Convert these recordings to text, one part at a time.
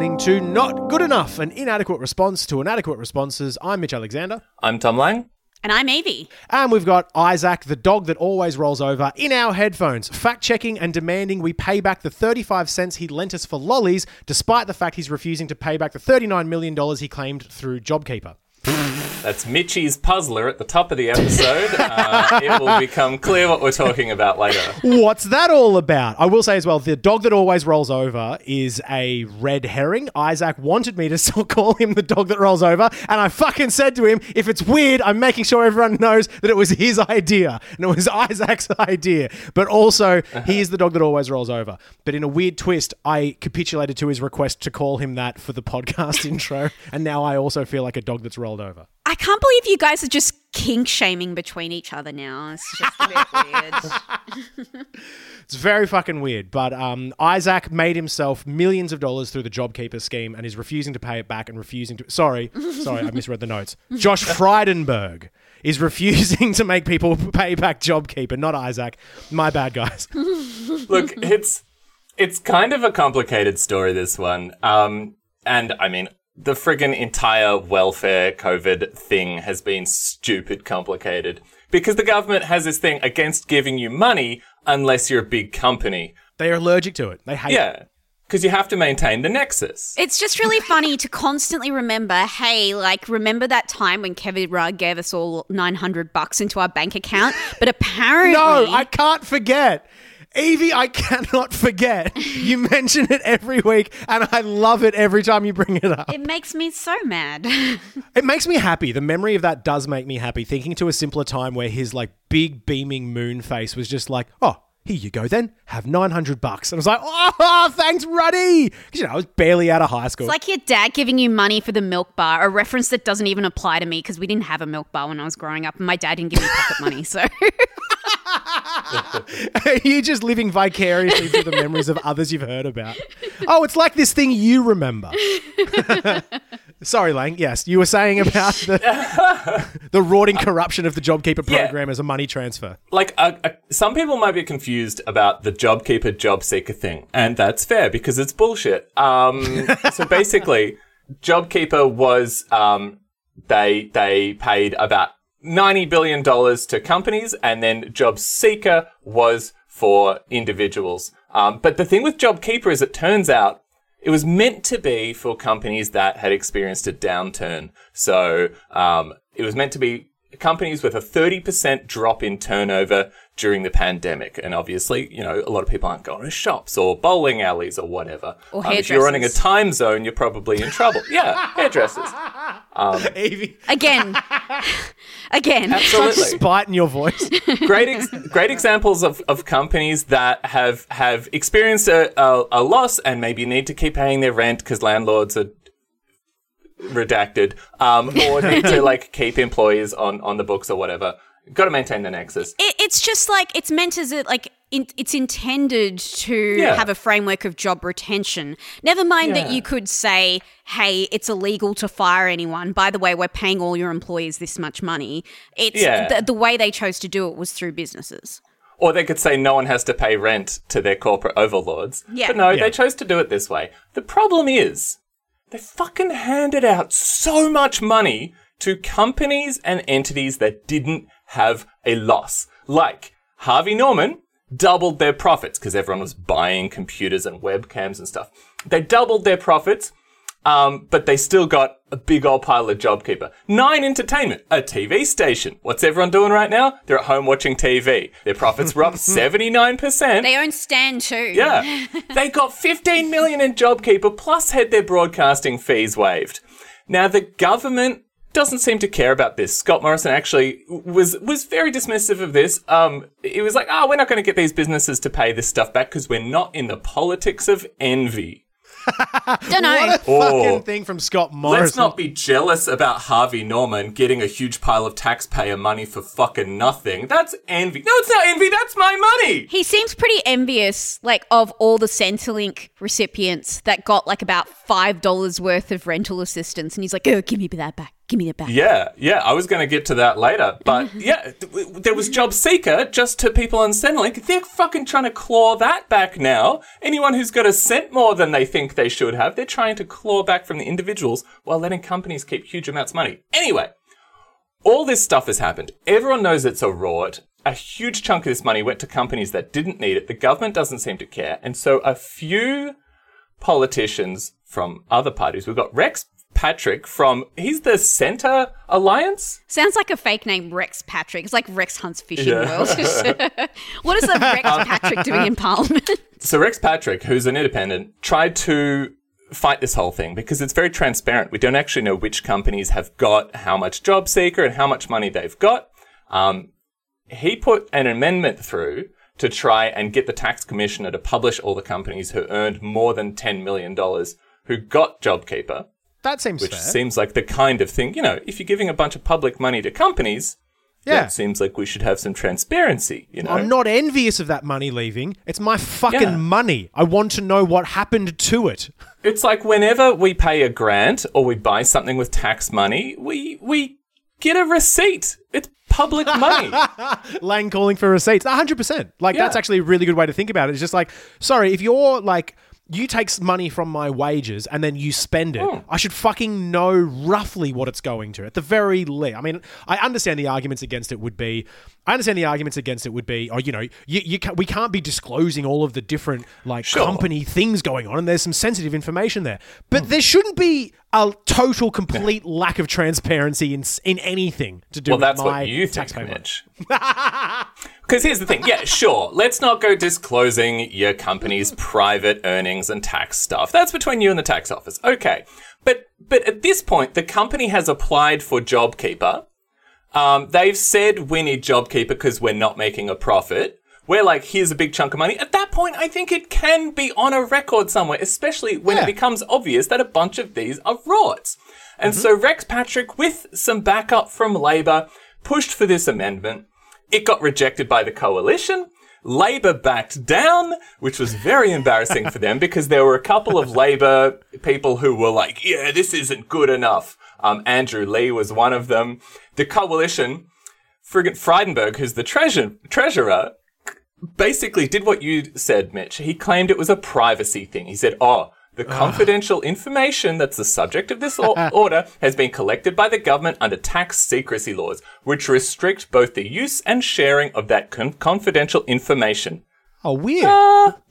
listening to Not Good Enough, an inadequate response to inadequate responses. I'm Mitch Alexander. I'm Tom Lang. And I'm Evie. And we've got Isaac, the dog that always rolls over, in our headphones, fact checking and demanding we pay back the 35 cents he lent us for lollies, despite the fact he's refusing to pay back the $39 million he claimed through JobKeeper. That's Mitchy's puzzler at the top of the episode. Uh, it will become clear what we're talking about later. What's that all about? I will say as well, the dog that always rolls over is a red herring. Isaac wanted me to still call him the dog that rolls over, and I fucking said to him, if it's weird, I'm making sure everyone knows that it was his idea, and it was Isaac's idea. But also, he is the dog that always rolls over. But in a weird twist, I capitulated to his request to call him that for the podcast intro, and now I also feel like a dog that's rolled over. I can't believe you guys are just kink shaming between each other now. It's just a bit weird. It's very fucking weird. But um, Isaac made himself millions of dollars through the JobKeeper scheme and is refusing to pay it back and refusing to. Sorry, sorry, I misread the notes. Josh Frydenberg is refusing to make people pay back JobKeeper, not Isaac. My bad, guys. Look, it's it's kind of a complicated story. This one, um, and I mean, the friggin' entire welfare COVID thing has been stupid complicated because the government has this thing against giving you money unless you're a big company. They are allergic to it. They hate it. Yeah. Because you have to maintain the nexus. it's just really funny to constantly remember, hey, like remember that time when Kevin Rudd gave us all 900 bucks into our bank account? But apparently No, I can't forget. Evie, I cannot forget. You mention it every week, and I love it every time you bring it up. it makes me so mad. It makes me happy. The memory of that does make me happy. Thinking to a simpler time where his like big beaming moon face was just like, oh, here you go then. Have 900 bucks. And I was like, oh, thanks, Ruddy. Because, you know, I was barely out of high school. It's like your dad giving you money for the milk bar, a reference that doesn't even apply to me because we didn't have a milk bar when I was growing up, and my dad didn't give me pocket money. So You're just living vicariously through the memories of others you've heard about. Oh, it's like this thing you remember. Sorry, Lang. Yes, you were saying about the, the rotting corruption of the JobKeeper Yeah. program as a money transfer. like uh, uh, some people might be confused about the JobKeeper job seeker thing and that's fair because it's bullshit um so basically JobKeeper was um they they paid about 90 billion dollars to companies and then job seeker was for individuals um but the thing with JobKeeper is it turns out it was meant to be for companies that had experienced a downturn. So um, it was meant to be companies with a 30% drop in turnover during the pandemic. And obviously, you know, a lot of people aren't going to shops or bowling alleys or whatever. Or Um, if you're running a time zone, you're probably in trouble. yeah, hairdressers. Evie, again, again, Absolutely. spite in your voice. great ex- great examples of, of companies that have have experienced a, a, a loss and maybe need to keep paying their rent because landlords are redacted um, or need to like keep employees on, on the books or whatever. Got to maintain the nexus. it, it's just like it's meant as it like in, it's intended to Yeah. have a framework of job retention. Never mind that you could say, "Hey, it's illegal to fire anyone." By the way, we're paying all your employees this much money. It's Yeah. the, the way they chose to do it was through businesses. Or they could say no one has to pay rent to their corporate overlords. Yeah. But no, Yeah. they chose to do it this way. The problem is, they fucking handed out so much money to companies and entities that didn't have a loss. Like Harvey Norman doubled their profits because everyone was buying computers and webcams and stuff. They doubled their profits. Um, but they still got a big old pile of JobKeeper. Nine Entertainment, a TV station. What's everyone doing right now? They're at home watching TV. Their profits were up 79%. They own Stan too. Yeah. they got 15 million in JobKeeper plus had their broadcasting fees waived. Now the government doesn't seem to care about this. Scott Morrison actually was was very dismissive of this. Um, he was like, "Oh, we're not going to get these businesses to pay this stuff back because we're not in the politics of envy." Don't know. What a Oh. fucking thing from Scott Morrison. Let's not be jealous about Harvey Norman getting a huge pile of taxpayer money for fucking nothing. That's envy. No, it's not envy. That's my money. He seems pretty envious, like of all the Centrelink recipients that got like about five dollars worth of rental assistance, and he's like, "Oh, give me that back, Give me it back. Yeah, yeah, I was going to get to that later. But yeah, th- there was Job Seeker just to people on Centrelink. They're fucking trying to claw that back now. Anyone who's got a cent more than they think they should have, they're trying to claw back from the individuals while letting companies keep huge amounts of money. Anyway, all this stuff has happened. Everyone knows it's a rot. A huge chunk of this money went to companies that didn't need it. The government doesn't seem to care. And so a few politicians from other parties, we've got Rex Patrick from, he's the Centre Alliance? Sounds like a fake name, Rex Patrick. It's like Rex Hunt's Fishing Yeah. World. what is a Rex Patrick doing in Parliament? So Rex Patrick, who's an independent, tried to fight this whole thing because it's very transparent. We don't actually know which companies have got how much job seeker and how much money they've got. Um, he put an amendment through to try and get the tax commissioner to publish all the companies who earned more than $10 million who got JobKeeper, That seems which fair. seems like the kind of thing, you know, if you're giving a bunch of public money to companies, Yeah. that seems like we should have some transparency, you know? I'm not envious of that money leaving. It's my fucking Yeah. money. I want to know what happened to it. It's like whenever we pay a grant or we buy something with tax money, we we get a receipt. It's public money. Lang calling for receipts. 100%. Like, that's actually a really good way to think about it. It's just like, sorry, if you're like, you take money from my wages and then you spend it, hmm. I should fucking know roughly what it's going to, at the very least. I mean, I understand the arguments against it would be, I understand the arguments against it would be, oh, you know, you, you can, we can't be disclosing all of the different, like, Sure. company things going on, and there's some sensitive information there. But hmm. there shouldn't be a total, complete lack of transparency in, in anything to do well, with that's my what you tax think, payment. Because here's the thing. Yeah, sure. Let's not go disclosing your company's private earnings and tax stuff. That's between you and the tax office. Okay. But but at this point, the company has applied for JobKeeper. Um, they've said we need JobKeeper because we're not making a profit. We're like, here's a big chunk of money. At that point, I think it can be on a record somewhere, especially when Yeah. it becomes obvious that a bunch of these are rorts. And so Rex Patrick, with some backup from Labor, pushed for this amendment. It got rejected by the coalition. Labor backed down, which was very embarrassing for them because there were a couple of Labor people who were like, yeah, this isn't good enough. Um, Andrew Leigh was one of them. The coalition, friggin' Frydenberg, who's the treasure- treasurer, basically did what you said, Mitch. He claimed it was a privacy thing. He said, oh, the confidential information that's the subject of this or- order has been collected by the government under tax secrecy laws, which restrict both the use and sharing of that con- confidential information. Oh, weird.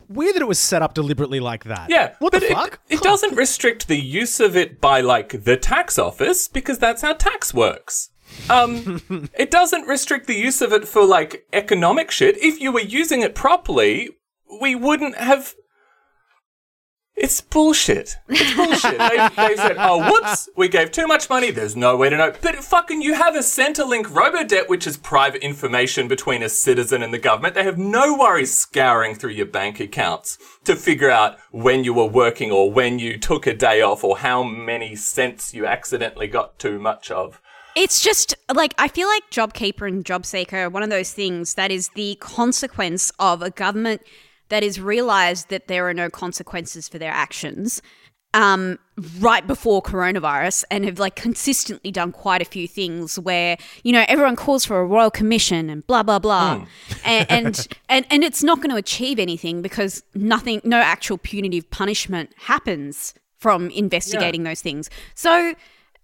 weird that it was set up deliberately like that. Yeah. What the it- fuck? It, doesn't restrict the use of it by, like, the tax office, because that's how tax works. Um, it doesn't restrict the use of it for, like, economic shit. If you were using it properly, we wouldn't have. It's bullshit. It's bullshit. they, they said, oh, whoops, we gave too much money. There's no way to know. But fucking, you have a Centrelink Robodebt, which is private information between a citizen and the government. They have no worries scouring through your bank accounts to figure out when you were working or when you took a day off or how many cents you accidentally got too much of. It's just like I feel like JobKeeper and JobSeeker are one of those things that is the consequence of a government that has realized that there are no consequences for their actions um, right before coronavirus and have like consistently done quite a few things where you know everyone calls for a royal commission and blah blah blah. And, and and and it's not going to achieve anything because nothing no actual punitive punishment happens from investigating those things. So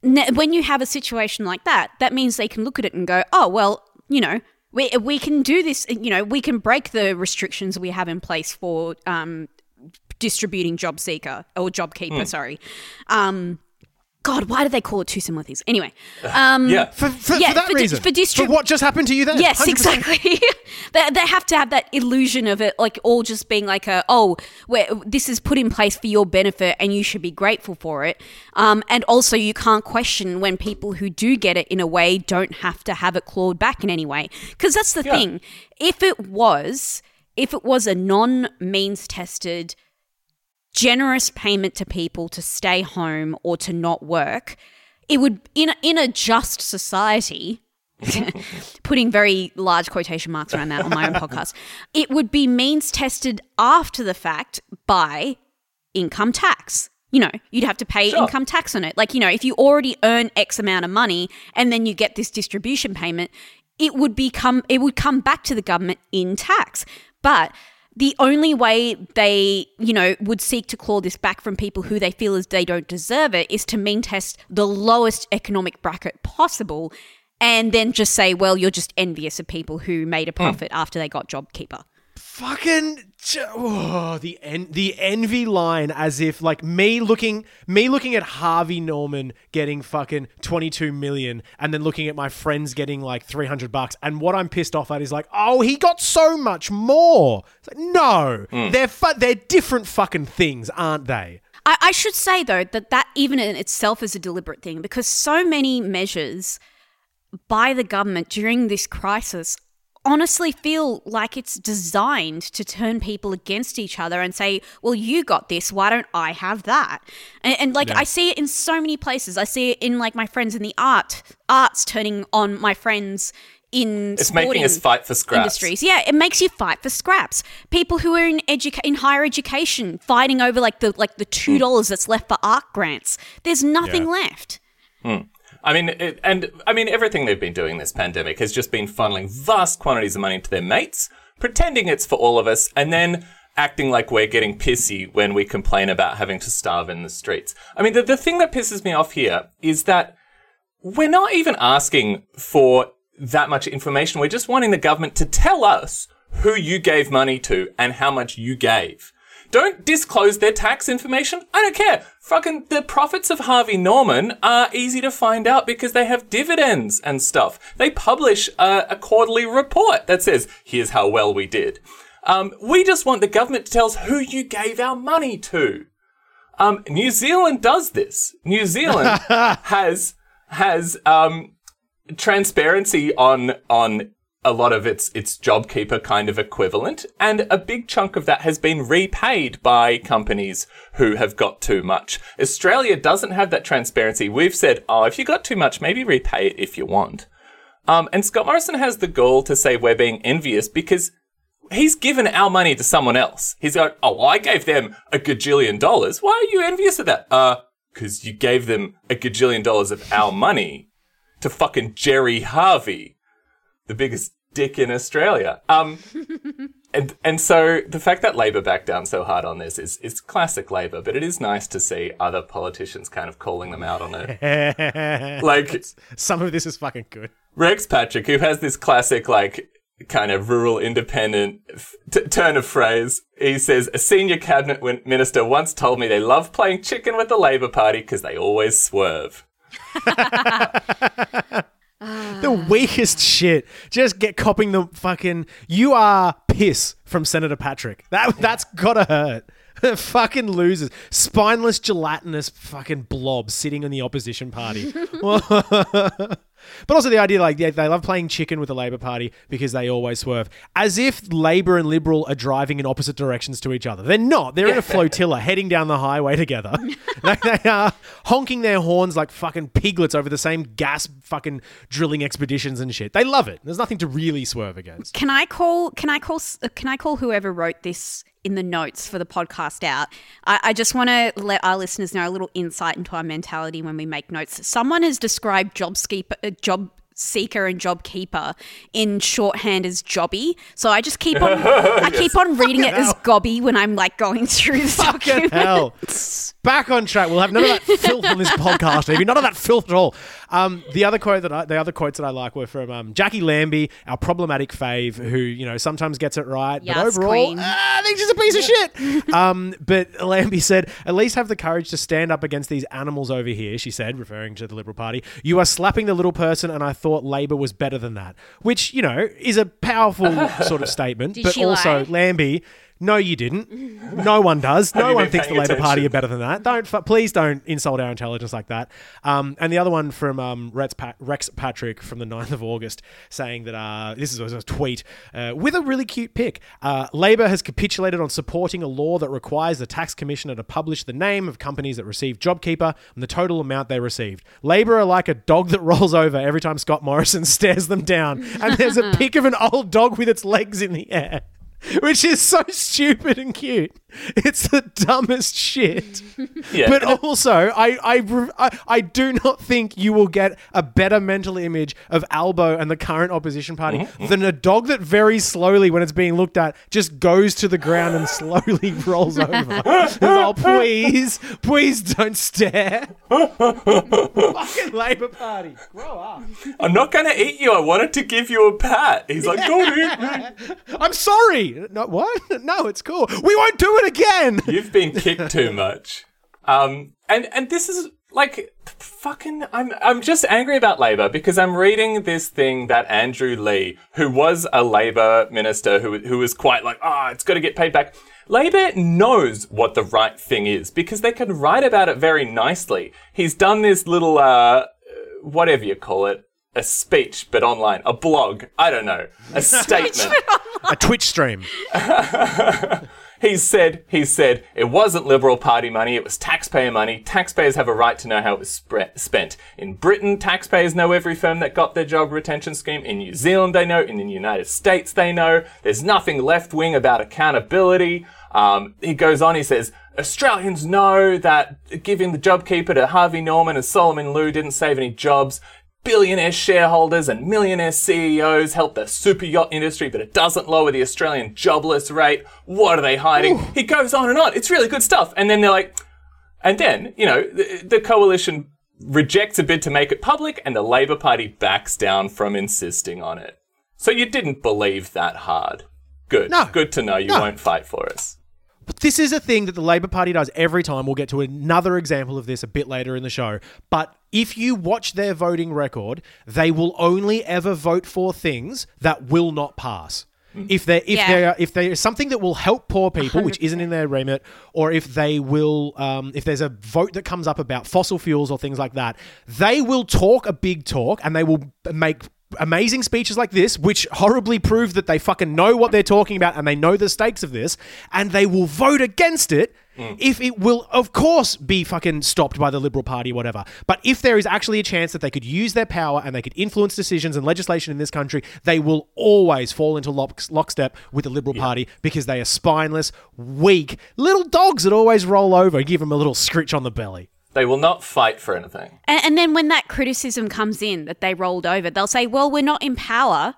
when you have a situation like that, that means they can look at it and go, oh, well, you know, we, we can do this, you know, we can break the restrictions we have in place for um, distributing job seeker or job keeper, sorry. Um, God, why do they call it two similar things? Anyway, um, Yeah. For, for, Yeah, for that for di- reason. for distrib- what just happened to you then? Yes, 100%. exactly. they, they have to have that illusion of it, like all just being like a, oh, we this is put in place for your benefit and you should be grateful for it. Um, and also, you can't question when people who do get it in a way don't have to have it clawed back in any way. Because that's the Yeah. thing. If it was, if it was a non means tested, generous payment to people to stay home or to not work, it would in a, in a just society. putting very large quotation marks around that on my own podcast. It would be means tested after the fact by income tax. you know, you'd have to pay Sure. income tax on it. Like, you know, if you already earn X amount of money and then you get this distribution payment, it would become it would come back to the government in tax. But the only way they, you know, would seek to claw this back from people who they feel as they don't deserve it is to mean test the lowest economic bracket possible and then just say, well, you're just envious of people who made a hmm. profit after they got JobKeeper. Fucking oh, the en- the envy line as if like me looking me looking at Harvey Norman getting fucking 22 million and then looking at my friends getting like 300 bucks and what I'm pissed off at is like oh he got so much more. It's like, no. Mm. They're fu- they're different fucking things aren't they? I, I should say though that that even in itself is a deliberate thing because so many measures by the government during this crisis honestly feel like it's designed to turn people against each other and say, well, you got this, why don't I have that? And, and like, I see it in so many places. I see it in like my friends in the art, arts turning on my friends in It's making us fight for scraps. industries. Yeah, it makes you fight for scraps. People who are in educa- in higher education fighting over like the like the two hmm. dollars that's left for art grants. There's nothing Yeah. left. Hmm. I mean, it, and I mean, everything they've been doing this pandemic has just been funneling vast quantities of money to their mates, pretending it's for all of us, and then acting like we're getting pissy when we complain about having to starve in the streets. I mean, the, the thing that pisses me off here is that we're not even asking for that much information. We're just wanting the government to tell us who you gave money to and how much you gave. Don't disclose their tax information. I don't care. Fucking the profits of Harvey Norman are easy to find out because they have dividends and stuff. They publish a, a quarterly report that says, here's how well we did. Um, we just want the government to tell us who you gave our money to. Um, New Zealand does this. New Zealand has has um, transparency on on a lot of its its JobKeeper kind of equivalent, and a big chunk of that has been repaid by companies who have got too much. Australia doesn't have that transparency. We've said, oh, if you got too much, maybe repay it if you want. Um, and Scott Morrison has the gall to say we're being envious because he's given our money to someone else. He's going, oh, well, I gave them a gajillion dollars. Why are you envious of that? Uh, because you gave them a gajillion dollars of our money to fucking Gerry Harvey, the biggest dick in Australia. Um, and and so the fact that Labor backed down so hard on this is is classic Labor, but it is nice to see other politicians kind of calling them out on it. like some of this is fucking good Rex Patrick, who has this classic, like, kind of rural independent t- turn of phrase. He says, A senior cabinet win- minister once told me they love playing chicken with the Labour Party because they always swerve. the ah. weakest shit. Just get copping the fucking. You are piss from Senator Patrick. That that's gotta hurt. fucking losers, spineless, gelatinous fucking blob sitting in the opposition party. But also the idea, like, yeah, they love playing chicken with the Labor Party because they always swerve. As if Labor and Liberal are driving in opposite directions to each other. They're not. They're in a flotilla heading down the highway together. they, they are honking their horns like fucking piglets over the same gas fucking drilling expeditions and shit. They love it. There's nothing to really swerve against. Can I call? Can I call? s- Can I call whoever wrote this in the notes for the podcast out? I, I just want to let our listeners know a little insight into our mentality when we make notes. Someone has described job uh, job seeker and job keeper in shorthand as jobby. So I just keep on. I keep on reading it as gobby when I'm like going through the Fucking document. hell. Back on track. We'll have none of that filth on this podcast, maybe None of that filth at all. Um, the other quote that I, the other quotes that I like were from um, Jacqui Lambie, our problematic fave, who you know sometimes gets it right, but overall, ah, I think she's a piece of shit. um, but Lambie said, "At least have the courage to stand up against these animals over here." She said, referring to the Liberal Party. You are slapping the little person, and I thought Labor was better than that. Which you know is a powerful sort of statement, Did but also lie? Lambie. No, you didn't. No one does. No one thinks the paying Labor Party are better than that. Don't fu- please don't insult our intelligence like that. Um, and the other one from um, Rex, pa- Rex Patrick from the 9th of August saying that uh, this is a tweet uh, with a really cute pic. Uh, Labor has capitulated on supporting a law that requires the tax commissioner to publish the name of companies that receive JobKeeper and the total amount they received. Labor are like a dog that rolls over every time Scott Morrison stares them down, and there's a pic of an old dog with its legs in the air. which is so stupid and cute. It's the dumbest shit. Yeah. But also, I, I, I, do not think you will get a better mental image of Albo and the current opposition party Mm-hmm. than a dog that very slowly, when it's being looked at, just goes to the ground and slowly rolls over. oh, please, please don't stare. Fucking Labour Party, grow up. I'm not going to eat you. I wanted to give you a pat. He's like, me. I'm sorry. No, what? No, it's cool. We won't do it again. You've been kicked too much. Um, and and this is like fucking. I'm I'm just angry about Labor because I'm reading this thing that Andrew Leigh, who was a Labor minister, who who was quite like, ah, it's got to get paid back. Labor knows what the right thing is because they can write about it very nicely. He's done this little, uh, whatever you call it, a speech, but online, a blog. I don't know, a statement. A Twitch stream. He said, he said, it wasn't Liberal Party money, it was taxpayer money. Taxpayers have a right to know how it was spre- spent. In Britain, taxpayers know every firm that got their job retention scheme. In New Zealand, they know. In the United States, they know. There's nothing left wing about accountability. Um, he goes on, he says, Australians know that giving the JobKeeper to Harvey Norman and Solomon Lew didn't save any jobs. Billionaire shareholders and millionaire CEOs help the super yacht industry, but it doesn't lower the Australian jobless rate. What are they hiding? He goes on and on. It's really good stuff. And then they're like, and then, you know, the, the coalition rejects a bid to make it public, and the Labor Party backs down from insisting on it. So you didn't believe that hard. Good. No. Good to know you No. won't fight for us. But this is a thing that the Labor Party does every time. We'll get to another example of this a bit later in the show. But if you watch their voting record, they will only ever vote for things that will not pass. If there, if Yeah. there, if there is something that will help poor people, which isn't in their remit, or if they will, um, if there's a vote that comes up about fossil fuels or things like that, they will talk a big talk and they will make amazing speeches like this, which horribly prove that they fucking know what they're talking about and they know the stakes of this, and they will vote against it Mm. if it will, of course, be fucking stopped by the Liberal Party, whatever. But if there is actually a chance that they could use their power and they could influence decisions and legislation in this country, they will always fall into lock- lockstep with the Liberal Party because they are spineless, weak, little dogs that always roll over and give them a little scritch on the belly. They will not fight for anything. And, and then when that criticism comes in that they rolled over, they'll say, "Well, we're not in power.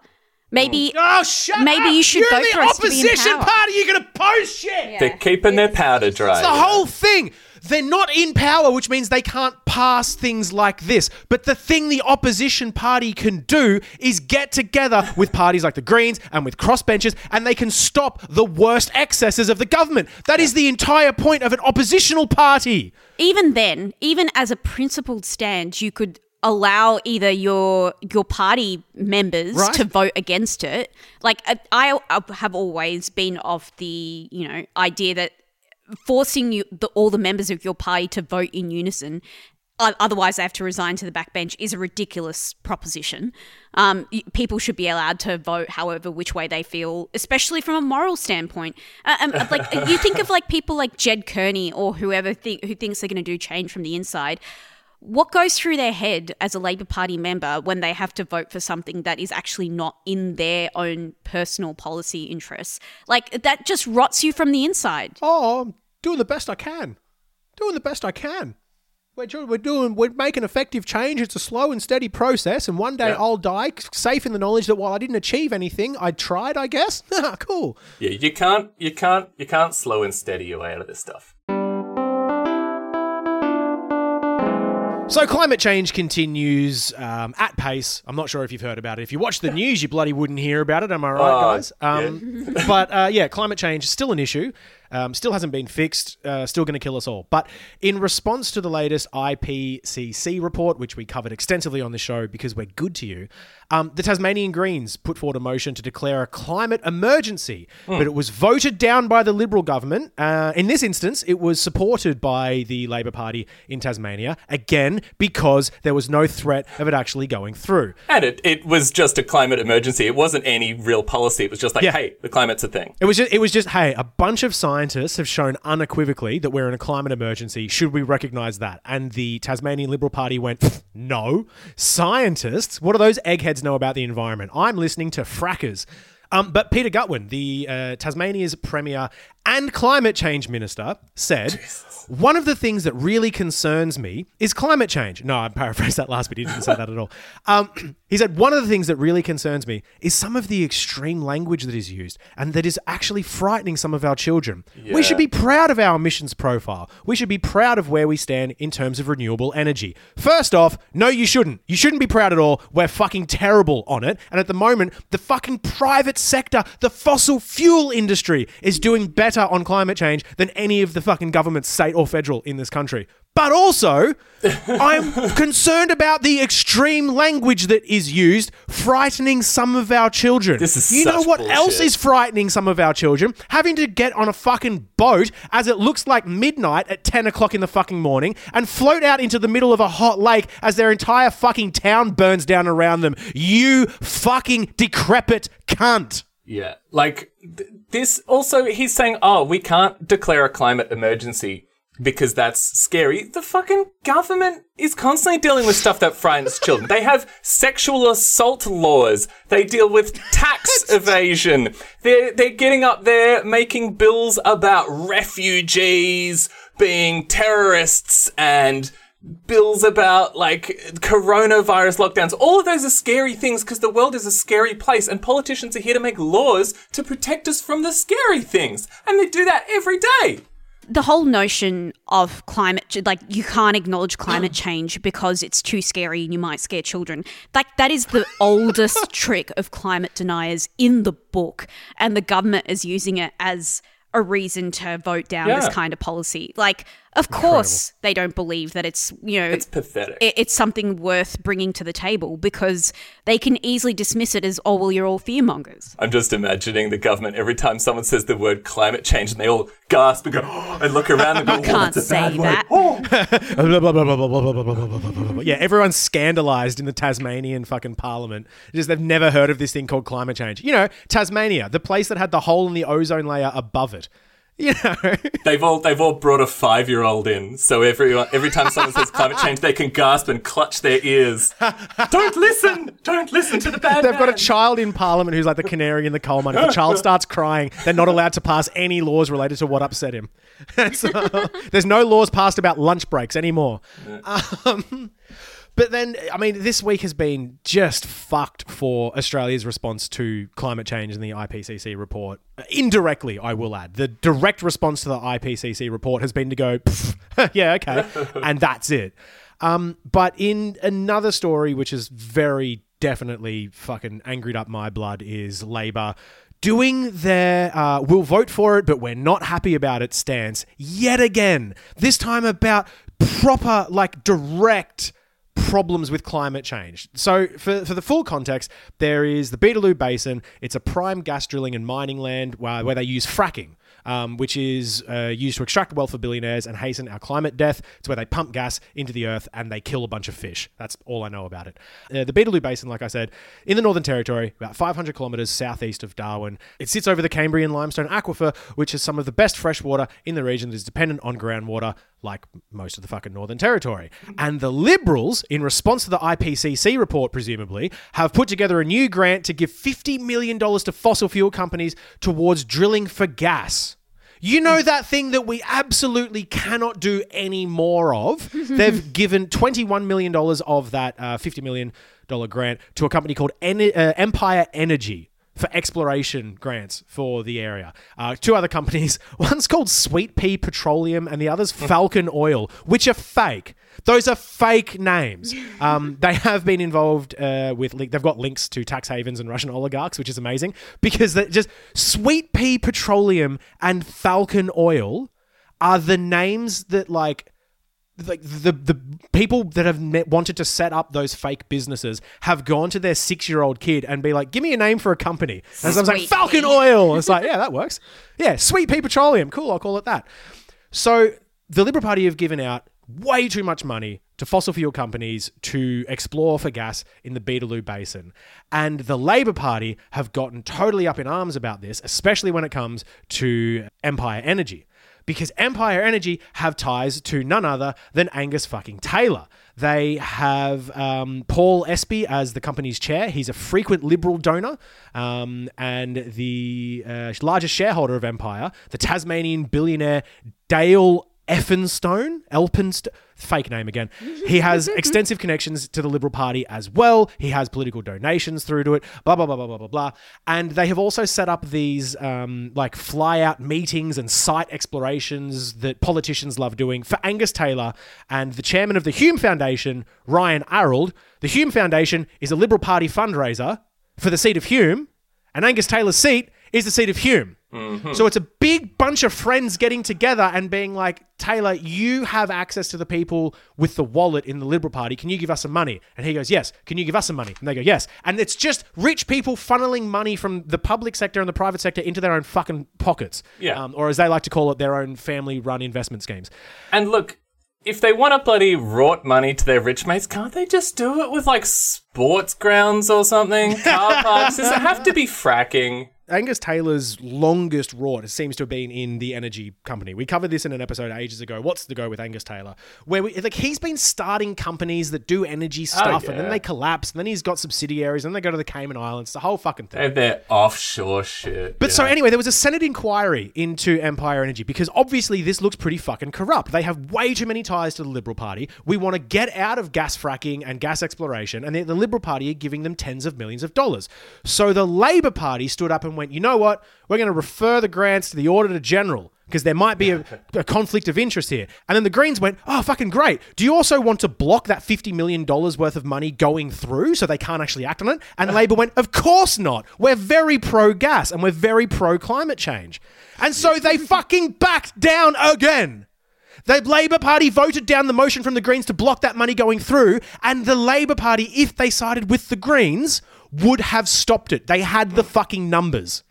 Maybe Oh, shut Maybe up! you should You're vote the for us to be in opposition power. party. You're going to post shit. They're keeping their powder dry. It's the whole thing. They're not in power, which means they can't pass things like this. But the thing the opposition party can do is get together with parties like the Greens and with crossbenchers, and they can stop the worst excesses of the government. That is the entire point of an oppositional party. even then, even as a principled stand, you could allow either your your party members Right. to vote against it. Like I, I have always been of the you know idea that forcing you the, all the members of your party to vote in unison. Otherwise, they have to resign to the backbench. Is a ridiculous proposition. Um, people should be allowed to vote however which way they feel, especially from a moral standpoint. Uh, um, like you think of like people like Ged Kearney or whoever think, who thinks they're going to do change from the inside. What goes through their head as a Labor Party member when they have to vote for something that is actually not in their own personal policy interests? Like that just rots you from the inside. Oh, I'm doing the best I can. Doing the best I can. We're, we're doing. We're making effective change. It's a slow and steady process, and one day Yeah. I'll die, safe in the knowledge that while I didn't achieve anything, I tried. I guess. cool. Yeah, you can't, you can't, you can't slow and steady your way out of this stuff. So climate change continues um, at pace. I'm not sure if you've heard about it. If you watch the news, you bloody wouldn't hear about it. Am I right, Oh, guys? Um, but uh, yeah, climate change is still an issue. Um, still hasn't been fixed. Uh, still going to kill us all. But in response to the latest IPCC report, which we covered extensively on the show because we're good to you, um, the Tasmanian Greens put forward a motion to declare a climate emergency. But it was voted down by the Liberal government. Uh, in this instance, it was supported by the Labor Party in Tasmania, again, because there was no threat of it actually going through. And it, it was just a climate emergency. It wasn't any real policy. It was just like, Yeah. hey, the climate's a thing. It was just, it was just, hey, a bunch of scientists have shown unequivocally that we're in a climate emergency. Should we recognize that? And the Tasmanian Liberal Party went, no. Scientists? What do those eggheads know about the environment? I'm listening to frackers. Um, but Peter Gutwein, the uh, Tasmania's premier and climate change minister, said one of the things that really concerns me is climate change. No, I paraphrased that last bit. He didn't say that at all. Um, he said one of the things that really concerns me is some of the extreme language that is used and that is actually frightening some of our children. We should be proud of our emissions profile. We should be proud of where we stand in terms of renewable energy. First off, no, you shouldn't. You shouldn't be proud at all. We're fucking terrible on it. And at the moment, the fucking private sector, the fossil fuel industry, is doing better on climate change than any of the fucking governments, state or federal, in this country. But also, I'm concerned about the extreme language that is used, frightening some of our children. This is you know what else is frightening some of our children? Having to get on a fucking boat as it looks like midnight at 10 o'clock in the fucking morning and float out into the middle of a hot lake as their entire fucking town burns down around them. You fucking decrepit cunt. Yeah. Like, th- this also, he's saying, oh, we can't declare a climate emergency because that's scary. The fucking government is constantly dealing with stuff that frightens children. They have sexual assault laws. They deal with tax evasion. They're, they're getting up there making bills about refugees being terrorists and bills about like coronavirus lockdowns. All of those are scary things because the world is a scary place and politicians are here to make laws to protect us from the scary things. And they do that every day. the whole notion of climate like you can't acknowledge climate mm. change because it's too scary and you might scare children like that is the oldest trick of climate deniers in the book and the government is using it as a reason to vote down this kind of policy like of course, Incredible. they don't believe that it's, you know, it's pathetic. It, it's something worth bringing to the table because they can easily dismiss it as, oh, well, you're all fearmongers. I'm just imagining the government every time someone says the word climate change and they all gasp and go, oh, and look around and go, you oh, can't say that. Yeah, everyone's scandalized in the Tasmanian fucking parliament. Just they've never heard of this thing called climate change. You know, Tasmania, the place that had the hole in the ozone layer above it. You know, They've all they've all brought a five year old in, so everyone every time someone says climate change, they can gasp and clutch their ears. Don't listen! Don't listen to the bad. they've got a child in parliament who's like the canary in the coal mine. If the child starts crying, they're not allowed to pass any laws related to what upset him. So, there's no laws passed about lunch breaks anymore. Um, but then, I mean, this week has been just fucked for Australia's response to climate change and the IPCC report. Indirectly, I will add. The direct response to the IPCC report has been to go, "Pff, yeah, okay, and that's it. Um, but in another story, which is very definitely fucking angried up my blood, is Labor doing their uh, we'll vote for it, but we're not happy about it stance yet again. This time about proper, like direct problems with climate change. So, for, for the full context, there is the Beetaloo Basin. It's a prime gas drilling and mining land where, where they use fracking. Um, which is uh, used to extract wealth for billionaires and hasten our climate death. It's where they pump gas into the earth and they kill a bunch of fish. That's all I know about it. Uh, the Beetaloo Basin, like I said, in the Northern Territory, about 500 kilometres southeast of Darwin. It sits over the Cambrian limestone aquifer, which is some of the best fresh water in the region that is dependent on groundwater like most of the fucking Northern Territory. And the Liberals, in response to the IPCC report, presumably, have put together a new grant to give $50 million to fossil fuel companies towards drilling for gas. You know that thing that we absolutely cannot do any more of? They've given $21 million of that uh, $50 million grant to a company called En- uh, Empire Energy for exploration grants for the area. Uh, two other companies. One's called Sweet Pea Petroleum, and the other's Falcon Oil, which are fake. Those are fake names. Um, they have been involved uh, with. Link- they've got links to tax havens and Russian oligarchs, which is amazing because just Sweet Pea Petroleum and Falcon Oil are the names that like like the the people that have ne- wanted to set up those fake businesses have gone to their six year old kid and be like, "Give me a name for a company." And so I was like, "Falcon Pea." Oil." It's like, yeah, that works. Yeah, Sweet Pea Petroleum. Cool, I'll call it that. So the Liberal Party have given out way too much money to fossil fuel companies to explore for gas in the Beetaloo Basin. And the Labor Party have gotten totally up in arms about this, especially when it comes to Empire Energy because Empire Energy have ties to none other than Angus fucking Taylor. They have um, Paul Espie as the company's chair. He's a frequent Liberal donor um, and the uh, largest shareholder of Empire, the Tasmanian billionaire Dale Effenstone, Elphinstone, fake name again. He has extensive connections to the Liberal Party as well. He has political donations through to it, blah, blah, blah, blah, blah, blah, blah. And they have also set up these um, like fly out meetings and site explorations that politicians love doing for Angus Taylor and the chairman of the Hume Foundation, Ryan Arrold. The Hume Foundation is a Liberal Party fundraiser for the seat of Hume, and Angus Taylor's seat is the seat of Hume. So it's a big bunch of friends getting together and being like, Taylor, you have access to the people with the wallet in the Liberal Party. Can you give us some money? And he goes, Yes. Can you give us some money? And they go, Yes. And it's just rich people funneling money from the public sector and the private sector into their own fucking pockets. Yeah. Um, or as they like to call it, their own family run investment schemes. And look, if they want to bloody rort money to their rich mates, can't they just do it with like sports grounds or something? Car parks? Does it have to be fracking? Angus Taylor's longest rort seems to have been in the energy company. We covered this in an episode ages ago. What's the go with Angus Taylor? Where we like he's been starting companies that do energy oh, stuff, and then they collapse, and then he's got subsidiaries, and they go to the Cayman Islands. The whole fucking thing. They have their offshore shit. But yeah. so anyway, there was a Senate inquiry into Empire Energy because obviously this looks pretty fucking corrupt. They have way too many ties to the Liberal Party. We want to get out of gas fracking and gas exploration, and the, the Liberal Party are giving them tens of millions of dollars. So the Labor Party stood up and went, you know what? We're going to refer the grants to the Auditor General. Because there might be a, a conflict of interest here. And then the Greens went, oh, fucking great. Do you also want to block that $50 million worth of money going through so they can't actually act on it? And Labor went, of course not. We're very pro gas and we're very pro climate change. And so they fucking backed down again. The Labor Party voted down the motion from the Greens to block that money going through, and the Labor Party, if they sided with the Greens, would have stopped it. They had the fucking numbers.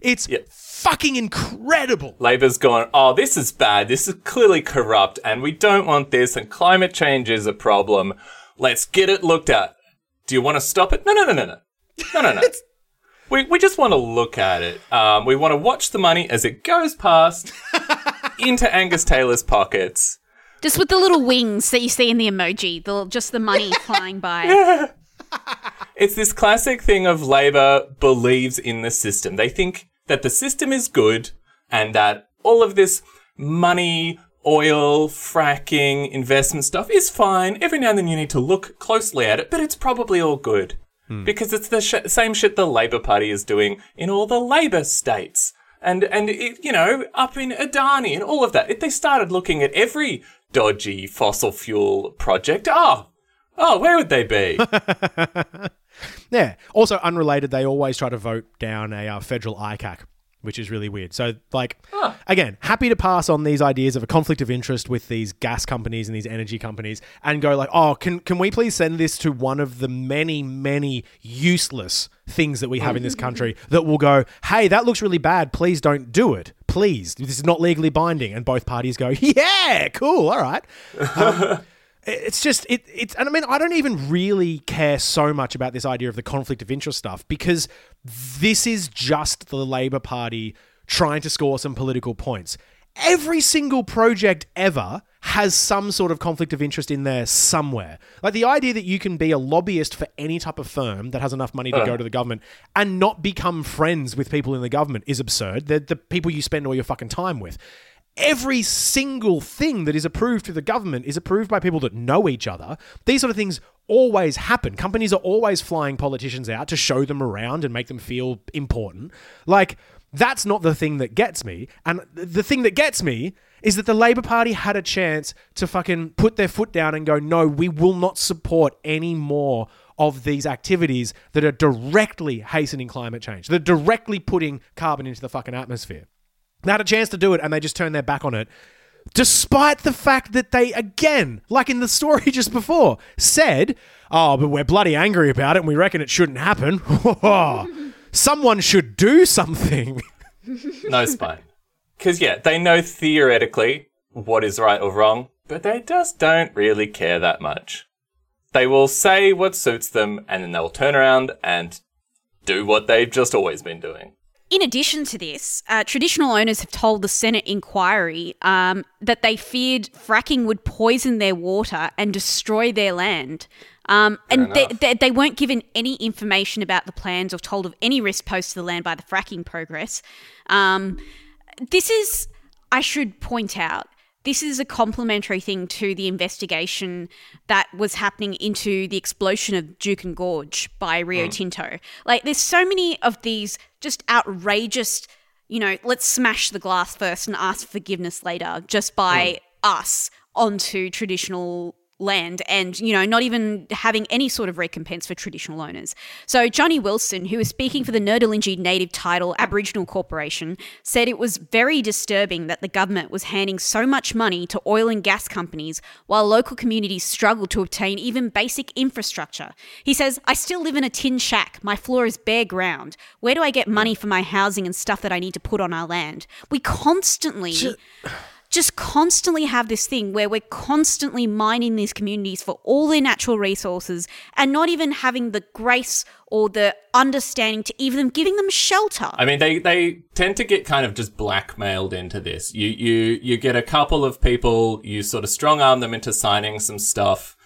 It's Yeah. fucking incredible. Labor's gone, oh, this is bad. This is clearly corrupt, and we don't want this, and climate change is a problem. Let's get it looked at. Do you want to stop it? No, no, no, no, no. No, no, no. we, we just want to look at it. Um, we want to watch the money as it goes past into Angus Taylor's pockets. Just with the little wings that you see in the emoji, the, just the money flying by. It's this classic thing of Labour believes in the system. They think that the system is good and that all of this money, oil, fracking, investment stuff is fine. Every now and then you need to look closely at it, but it's probably all good. Hmm. Because it's the sh- same shit the Labour Party is doing in all the Labour states. And, and it, you know, up in Adani and all of that. If they started looking at every dodgy fossil fuel project, oh, oh, where would they be? Yeah. Also, unrelated, they always try to vote down a uh, federal ICAC, which is really weird. So, like, again, happy to pass on these ideas of a conflict of interest with these gas companies and these energy companies and go, like, oh, can, can we please send this to one of the many, many useless things that we have in this country that will go, hey, that looks really bad. Please don't do it. Please. This is not legally binding. And both parties go, yeah, cool. All right. It's just it. It's and I mean I don't even really care so much about this idea of the conflict of interest stuff because this is just the Labor Party trying to score some political points. Every single project ever has some sort of conflict of interest in there somewhere. Like the idea that you can be a lobbyist for any type of firm that has enough money to go to the government and not become friends with people in the government is absurd. They're the people you spend all your fucking time with every single thing that is approved through the government is approved by people that know each other. These sort of things always happen. Companies are always flying politicians out to show them around and make them feel important. Like, that's not the thing that gets me. And the thing that gets me is that the Labour Party had a chance to fucking put their foot down and go, no, we will not support any more of these activities that are directly hastening climate change. They're directly putting carbon into the fucking atmosphere. They had a chance to do it and they just turned their back on it. Despite the fact that they, again, like in the story just before, said, Oh, but we're bloody angry about it and we reckon it shouldn't happen. Someone should do something. no spine. Because, yeah, they know theoretically what is right or wrong, but they just don't really care that much. They will say what suits them, and then they'll turn around and do what they've just always been doing. In addition to this, uh, traditional owners have told the Senate inquiry um, that they feared fracking would poison their water and destroy their land. Um, and they, they, they weren't given any information about the plans or told of any risk posed to the land by the fracking progress. Um, this is, I should point out, this is a complementary thing to the investigation that was happening into the explosion of Juukan Gorge by Rio mm. Tinto. Like, there's so many of these just outrageous, you know, let's smash the glass first and ask forgiveness later, just by mm. us onto traditional land and you know not even having any sort of recompense for traditional owners. So johnny wilson who was speaking for the Nurrdalinji native title aboriginal corporation said it was very disturbing that the government was handing so much money to oil and gas companies while local communities struggled to obtain even basic infrastructure. He says i still live in a tin shack. My floor is bare ground. Where do i get money for my housing and stuff that i need to put on our land? We constantly just constantly have this thing where we're constantly mining these communities for all their natural resources and not even having the grace or the understanding to even giving them shelter. I mean, they, they tend to get kind of just blackmailed into this. You, you, you get a couple of people, you sort of strong arm them into signing some stuff.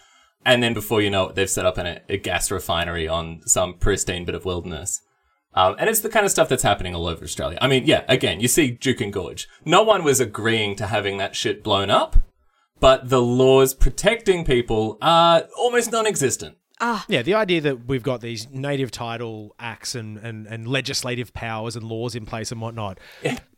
And then before you know it, they've set up an, a gas refinery on some pristine bit of wilderness. Um, and it's the kind of stuff that's happening all over Australia. I mean, yeah, again, you see Juukan Gorge. No one was agreeing to having that shit blown up, but the laws protecting people are almost non-existent. Ah. Yeah, the idea that we've got these native title acts and, and, and legislative powers and laws in place and whatnot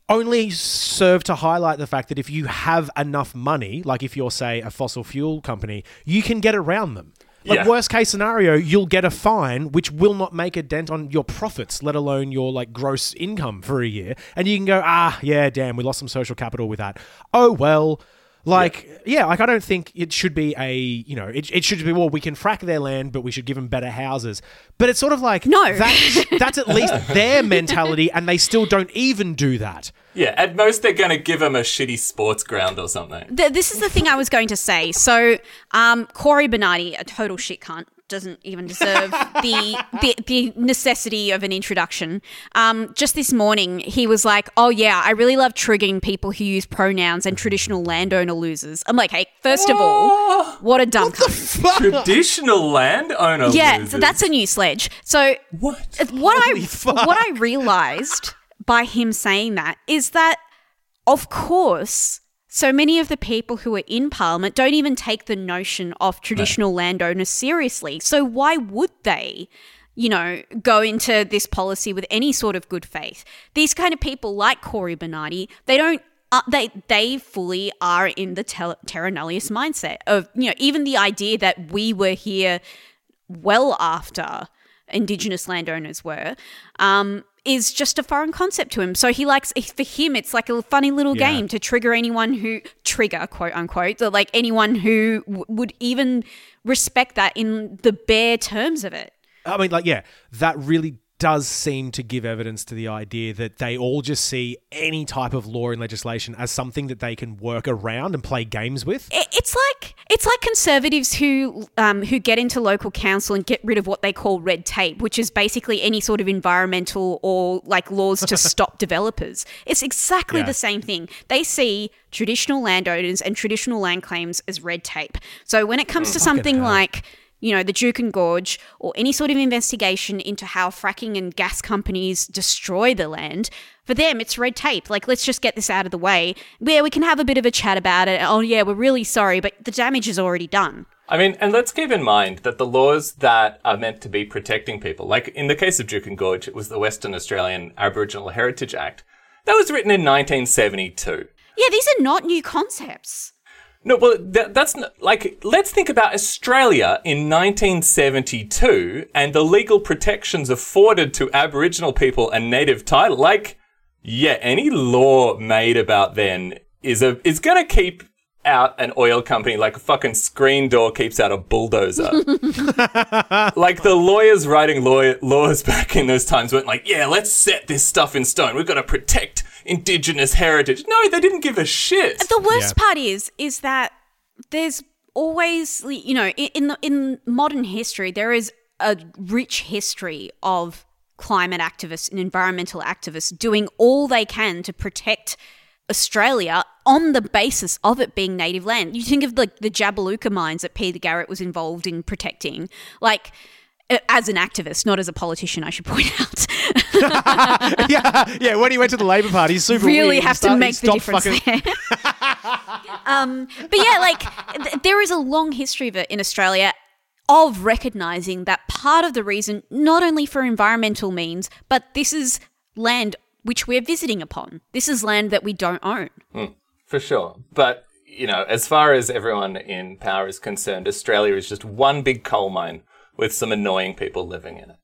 only serve to highlight the fact that if you have enough money, like if you're, say, a fossil fuel company, you can get around them. Like Yeah. worst case scenario, you'll get a fine which will not make a dent on your profits, let alone your like gross income for a year. And you can go, ah, yeah, damn, we lost some social capital with that. Oh well. Like yeah. like I don't think it should be a you know it, it should be well we can frack their land but we should give them better houses but it's sort of like No. that's that's at least their mentality and they still don't even do that Yeah, at most they're going to give them a shitty sports ground or something. Th- this is the thing I was going to say. So, um, Cory Bernardi, a total shit cunt, doesn't even deserve the, the the necessity of an introduction. Um, just this morning, he was like, "Oh yeah, I really love triggering people who use pronouns and traditional landowner losers." I'm like, "Hey, first of all, what a dumb cunt." Traditional landowner losers. Yeah, so that's a new sledge. So what? what Holy I fuck. what I realized by him saying that is that of course so many of the people who are in parliament don't even take the notion of traditional landowners seriously. So why would they? You know, go into this policy with any sort of good faith. These kind of people, like Cory Bernardi, they don't uh, they they fully are in the tel- terra nullius mindset of you know even the idea that we were here well after indigenous landowners were um, is just a foreign concept to him so he likes for him it's like a funny little Yeah. game to trigger anyone who trigger quote unquote like anyone who w- would even respect that in the bare terms of it I mean, like, yeah, that really does seem to give evidence to the idea that they all just see any type of law and legislation as something that they can work around and play games with. It's like it's like conservatives who um, who get into local council and get rid of what they call red tape, which is basically any sort of environmental or like laws to stop developers. It's exactly Yeah. the same thing. They see traditional landowners and traditional land claims as red tape. So when it comes to something hell. like you know, the Juukan Gorge, or any sort of investigation into how fracking and gas companies destroy the land, for them it's red tape. Like, let's just get this out of the way. Yeah, we can have a bit of a chat about it. Oh, yeah, we're really sorry, but the damage is already done. I mean, and let's keep in mind that the laws that are meant to be protecting people, like in the case of Juukan Gorge, it was the Western Australian Aboriginal Heritage Act. That was written in 1972. Yeah, these are not new concepts. No, well, that, that's not, like, let's think about Australia in 1972 and the legal protections afforded to Aboriginal people and native title. Like, yeah, any law made about then is a is gonna keep out an oil company like a fucking screen door keeps out a bulldozer. like the lawyers writing law- laws back in those times weren't like, yeah, let's set this stuff in stone. We've got to protect indigenous heritage. No, they didn't give a shit. The worst Yeah. part is, is that there's always, you know, in in, the, in modern history, there is a rich history of climate activists and environmental activists doing all they can to protect Australia on the basis of it being native land. You think of like the Jabiluka mines that Peter Garrett was involved in protecting, like uh, as an activist, not as a politician. I should point out. yeah, yeah. When he went to the Labor Party, he's super really weird. Have start- to he make the stopped difference fucking- there. um, but yeah, like th- there is a long history of it in Australia of recognizing that part of the reason, not only for environmental means, but this is land which we're visiting upon. This is land that we don't own. For sure. But, you know, as far as everyone in power is concerned, Australia is just one big coal mine with some annoying people living in it.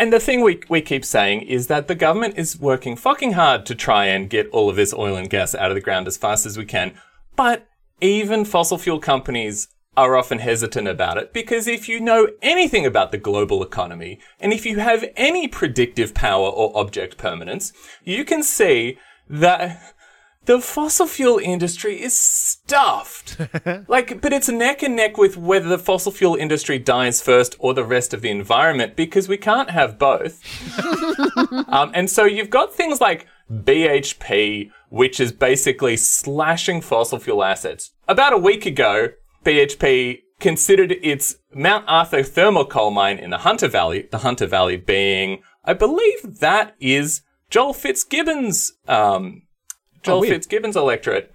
And the thing we, we keep saying is that the government is working fucking hard to try and get all of this oil and gas out of the ground as fast as we can. But even fossil fuel companies are often hesitant about it because if you know anything about the global economy and if you have any predictive power or object permanence, you can see that the fossil fuel industry is stuffed. like, but it's neck and neck with whether the fossil fuel industry dies first or the rest of the environment because we can't have both. um, and so you've got things like BHP, which is basically slashing fossil fuel assets. About a week ago, BHP considered its Mount Arthur thermal coal mine in the Hunter Valley, the Hunter Valley being, I believe that is Joel Fitzgibbon's, um, Joel weird. Fitzgibbon's electorate.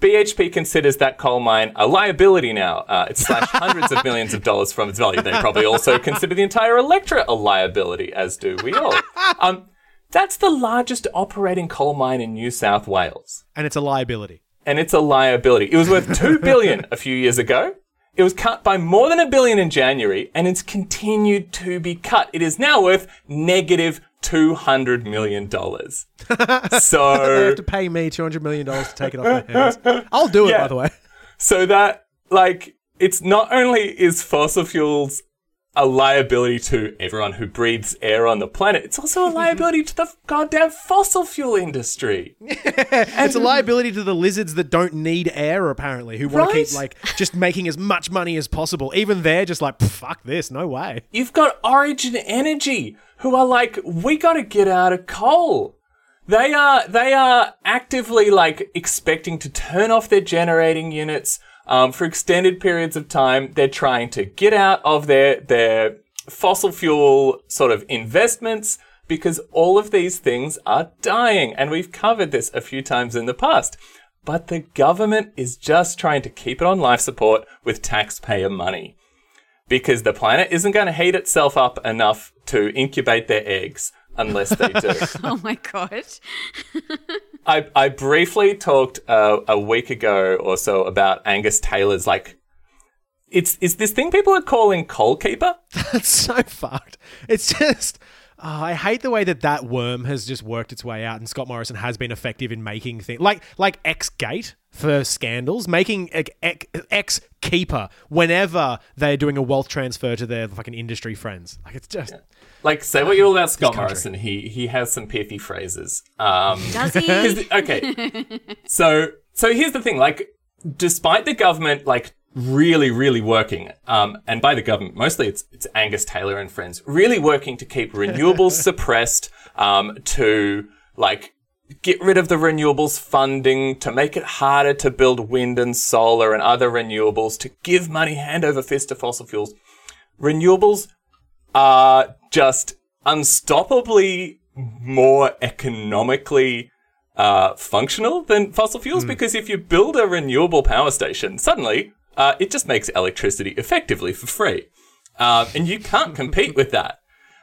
BHP considers that coal mine a liability now. Uh, it's slashed hundreds of millions of dollars from its value. They probably also consider the entire electorate a liability, as do we all. Um, that's the largest operating coal mine in New South Wales and it's a liability. and it's a liability. It was worth 2 billion a few years ago. It was cut by more than a billion in January and it's continued to be cut. It is now worth negative 200 million dollars. So they have to pay me two hundred million dollars to take it off my hands. I'll do it, Yeah. by the way. so that like it's not only is fossil fuels a liability to everyone who breathes air on the planet, it's also a liability to the goddamn fossil fuel industry. It's a liability to the lizards that don't need air, apparently, who want to keep like just making as much money as possible. Even they're just like, fuck this, no way. You've got Origin Energy, who are like, we got to get out of coal. They are they are actively like expecting to turn off their generating units um, for extended periods of time. They're trying to get out of their their fossil fuel sort of investments because all of these things are dying, and we've covered this a few times in the past. But the government is just trying to keep it on life support with taxpayer money because the planet isn't going to heat itself up enough to incubate their eggs unless they do. Oh my god. I, I briefly talked uh, a week ago or so about Angus Taylor's like it's it's this thing people are calling coal keeper. It's so fucked. It's just. Oh, I hate the way that that worm has just worked its way out, and Scott Morrison has been effective in making things like like X Gate for scandals, making X Keeper whenever they're doing a wealth transfer to their fucking industry friends. Like it's just Like say what you will about Scott country. Morrison, he he has some pithy phrases. Um, Does he? okay. so so here's the thing, like despite the government like really, really working, um, and by the government, mostly it's it's Angus Taylor and friends, really working to keep renewables suppressed, um, to like get rid of the renewables funding, to make it harder to build wind and solar and other renewables, to give money hand over fist to fossil fuels. Renewables are just unstoppably more economically uh, functional than fossil fuels because if you build a renewable power station, suddenly uh, it just makes electricity effectively for free. Um, and you can't compete with that.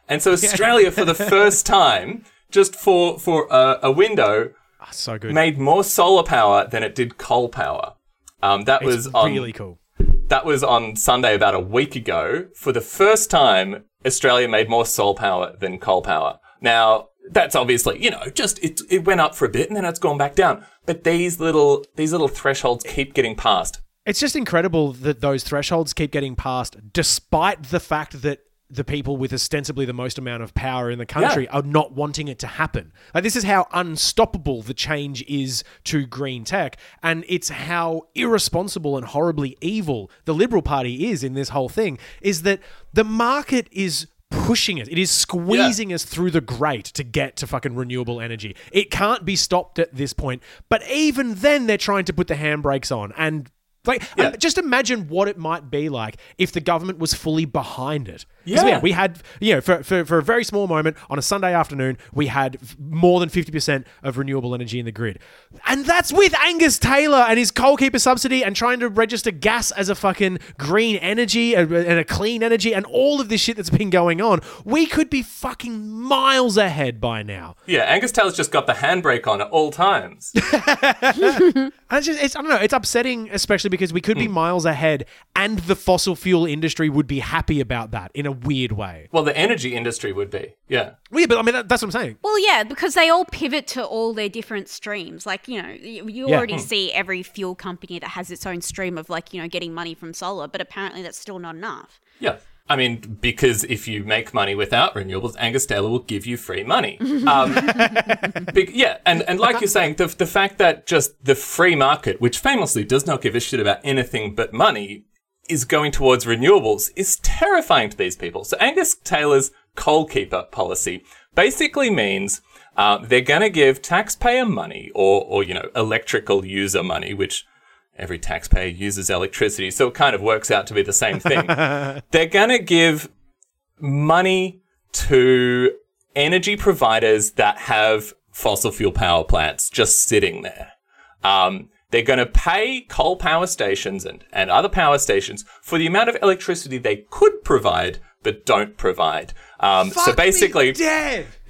And so Australia, for the first time, just for, for a, a window, ah, so good. made more solar power than it did coal power. Um, that it's was on really cool. that was on Sunday about a week ago. For the first time, Australia made more solar power than coal power. Now, that's obviously, you know, just it, it went up for a bit and then it's gone back down. But these little these little thresholds keep getting passed. It's just incredible that those thresholds keep getting passed, despite the fact that the people with ostensibly the most amount of power in the country Yeah. are not wanting it to happen. Like this is how unstoppable the change is to green tech, and it's how irresponsible and horribly evil the Liberal Party is in this whole thing. Is that the market is pushing us. It is squeezing us through the grate to get to fucking renewable energy. It can't be stopped at this point. But even then, they're trying to put the handbrakes on. And like, Yeah. um, just imagine what it might be like if the government was fully behind it. 'Cause, Yeah. we had, you know, for, for, for a very small moment on a Sunday afternoon, we had more than 50% of renewable energy in the grid. And that's with Angus Taylor and his coal keeper subsidy and trying to register gas as a fucking green energy and a clean energy and all of this shit that's been going on. We could be fucking miles ahead by now. Yeah, Angus Taylor's just got the handbrake on at all times. And it's just, it's, I don't know, it's upsetting, especially because we could be hmm. miles ahead and the fossil fuel industry would be happy about that in a weird way. well, the energy industry would be. Yeah. Well, yeah, but I mean, that, that's what I'm saying. Well, yeah, because they all pivot to all their different streams. Like, you know, you, you Yeah. already Hmm. see every fuel company that has its own stream of, like, you know, getting money from solar, but apparently that's still not enough. Yeah. I mean, because if you make money without renewables, Angus Taylor will give you free money. Um, big, yeah, and, and like you're saying, the, the fact that just the free market, which famously does not give a shit about anything but money, is going towards renewables is terrifying to these people. So Angus Taylor's coal keeper policy basically means uh, they're going to give taxpayer money or, or, you know, electrical user money, which every taxpayer uses electricity, so it kind of works out to be the same thing. They're going to give money to energy providers that have fossil fuel power plants just sitting there. Um, they're going to pay coal power stations and, and other power stations for the amount of electricity they could provide but don't provide. Um, so basically,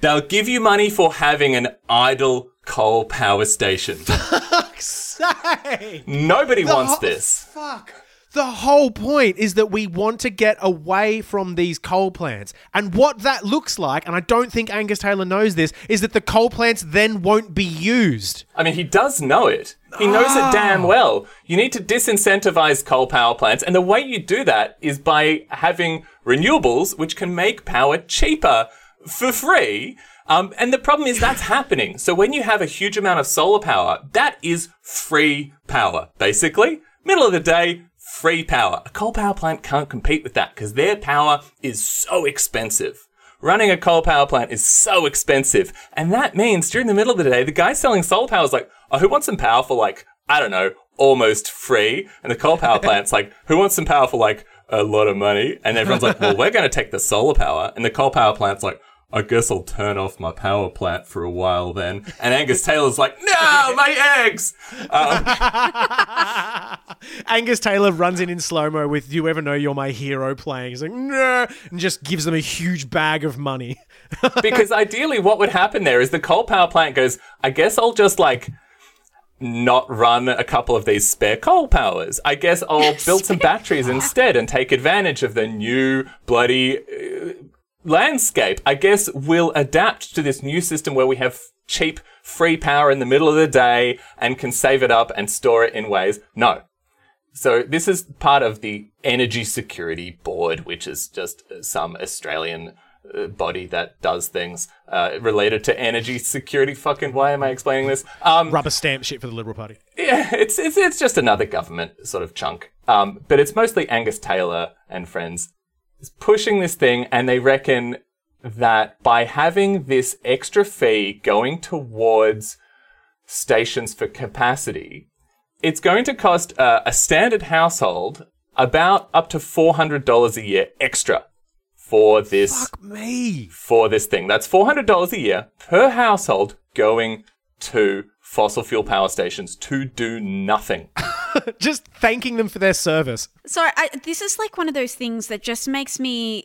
they'll give you money for having an idle coal power station. Say. Nobody wants ho- this. Fuck. The whole point is that we want to get away from these coal plants. And what that looks like, and I don't think Angus Taylor knows this, is that the coal plants then won't be used. I mean, he does know it. He knows it damn well. You need to disincentivize coal power plants, and the way you do that is by having renewables, which can make power cheaper for free. Um, and the problem is that's happening. So when you have a huge amount of solar power, that is free power, basically. Middle of the day, free power. A coal power plant can't compete with that because their power is so expensive. Running a coal power plant is so expensive. And that means during the middle of the day, the guy selling solar power is like, oh, who wants some power for like, I don't know, almost free? And the coal power plant's like, who wants some power for like a lot of money? And everyone's like, well, we're going to take the solar power. And the coal power plant's like, I guess I'll turn off my power plant for a while then. And Angus Taylor's like, no, my eggs! Um, Angus Taylor runs in in slow mo with "You ever know you're my hero" playing. He's like, "No," and just gives them a huge bag of money. because ideally what would happen there is the coal power plant goes, I guess I'll just like not run a couple of these spare coal powers. I guess I'll build some batteries instead and take advantage of the new bloody uh, landscape. I guess we'll adapt to this new system where we have cheap free power in the middle of the day and can save it up and store it in ways. No. So this is part of the Energy Security Board, which is just some Australian body that does things uh, related to energy security. Fucking, why am I explaining this? Um, Rubber stamp shit for the Liberal Party. yeah, it's, it's it's just another government sort of chunk. Um, but it's mostly Angus Taylor and friends is pushing this thing, and they reckon that by having this extra fee going towards stations for capacity, it's going to cost uh, a standard household about up to four hundred dollars a year extra for this Fuck me. for this thing. That's $400 a year per household going to fossil fuel power stations to do nothing. Just thanking them for their service. So I, this is like one of those things that just makes me,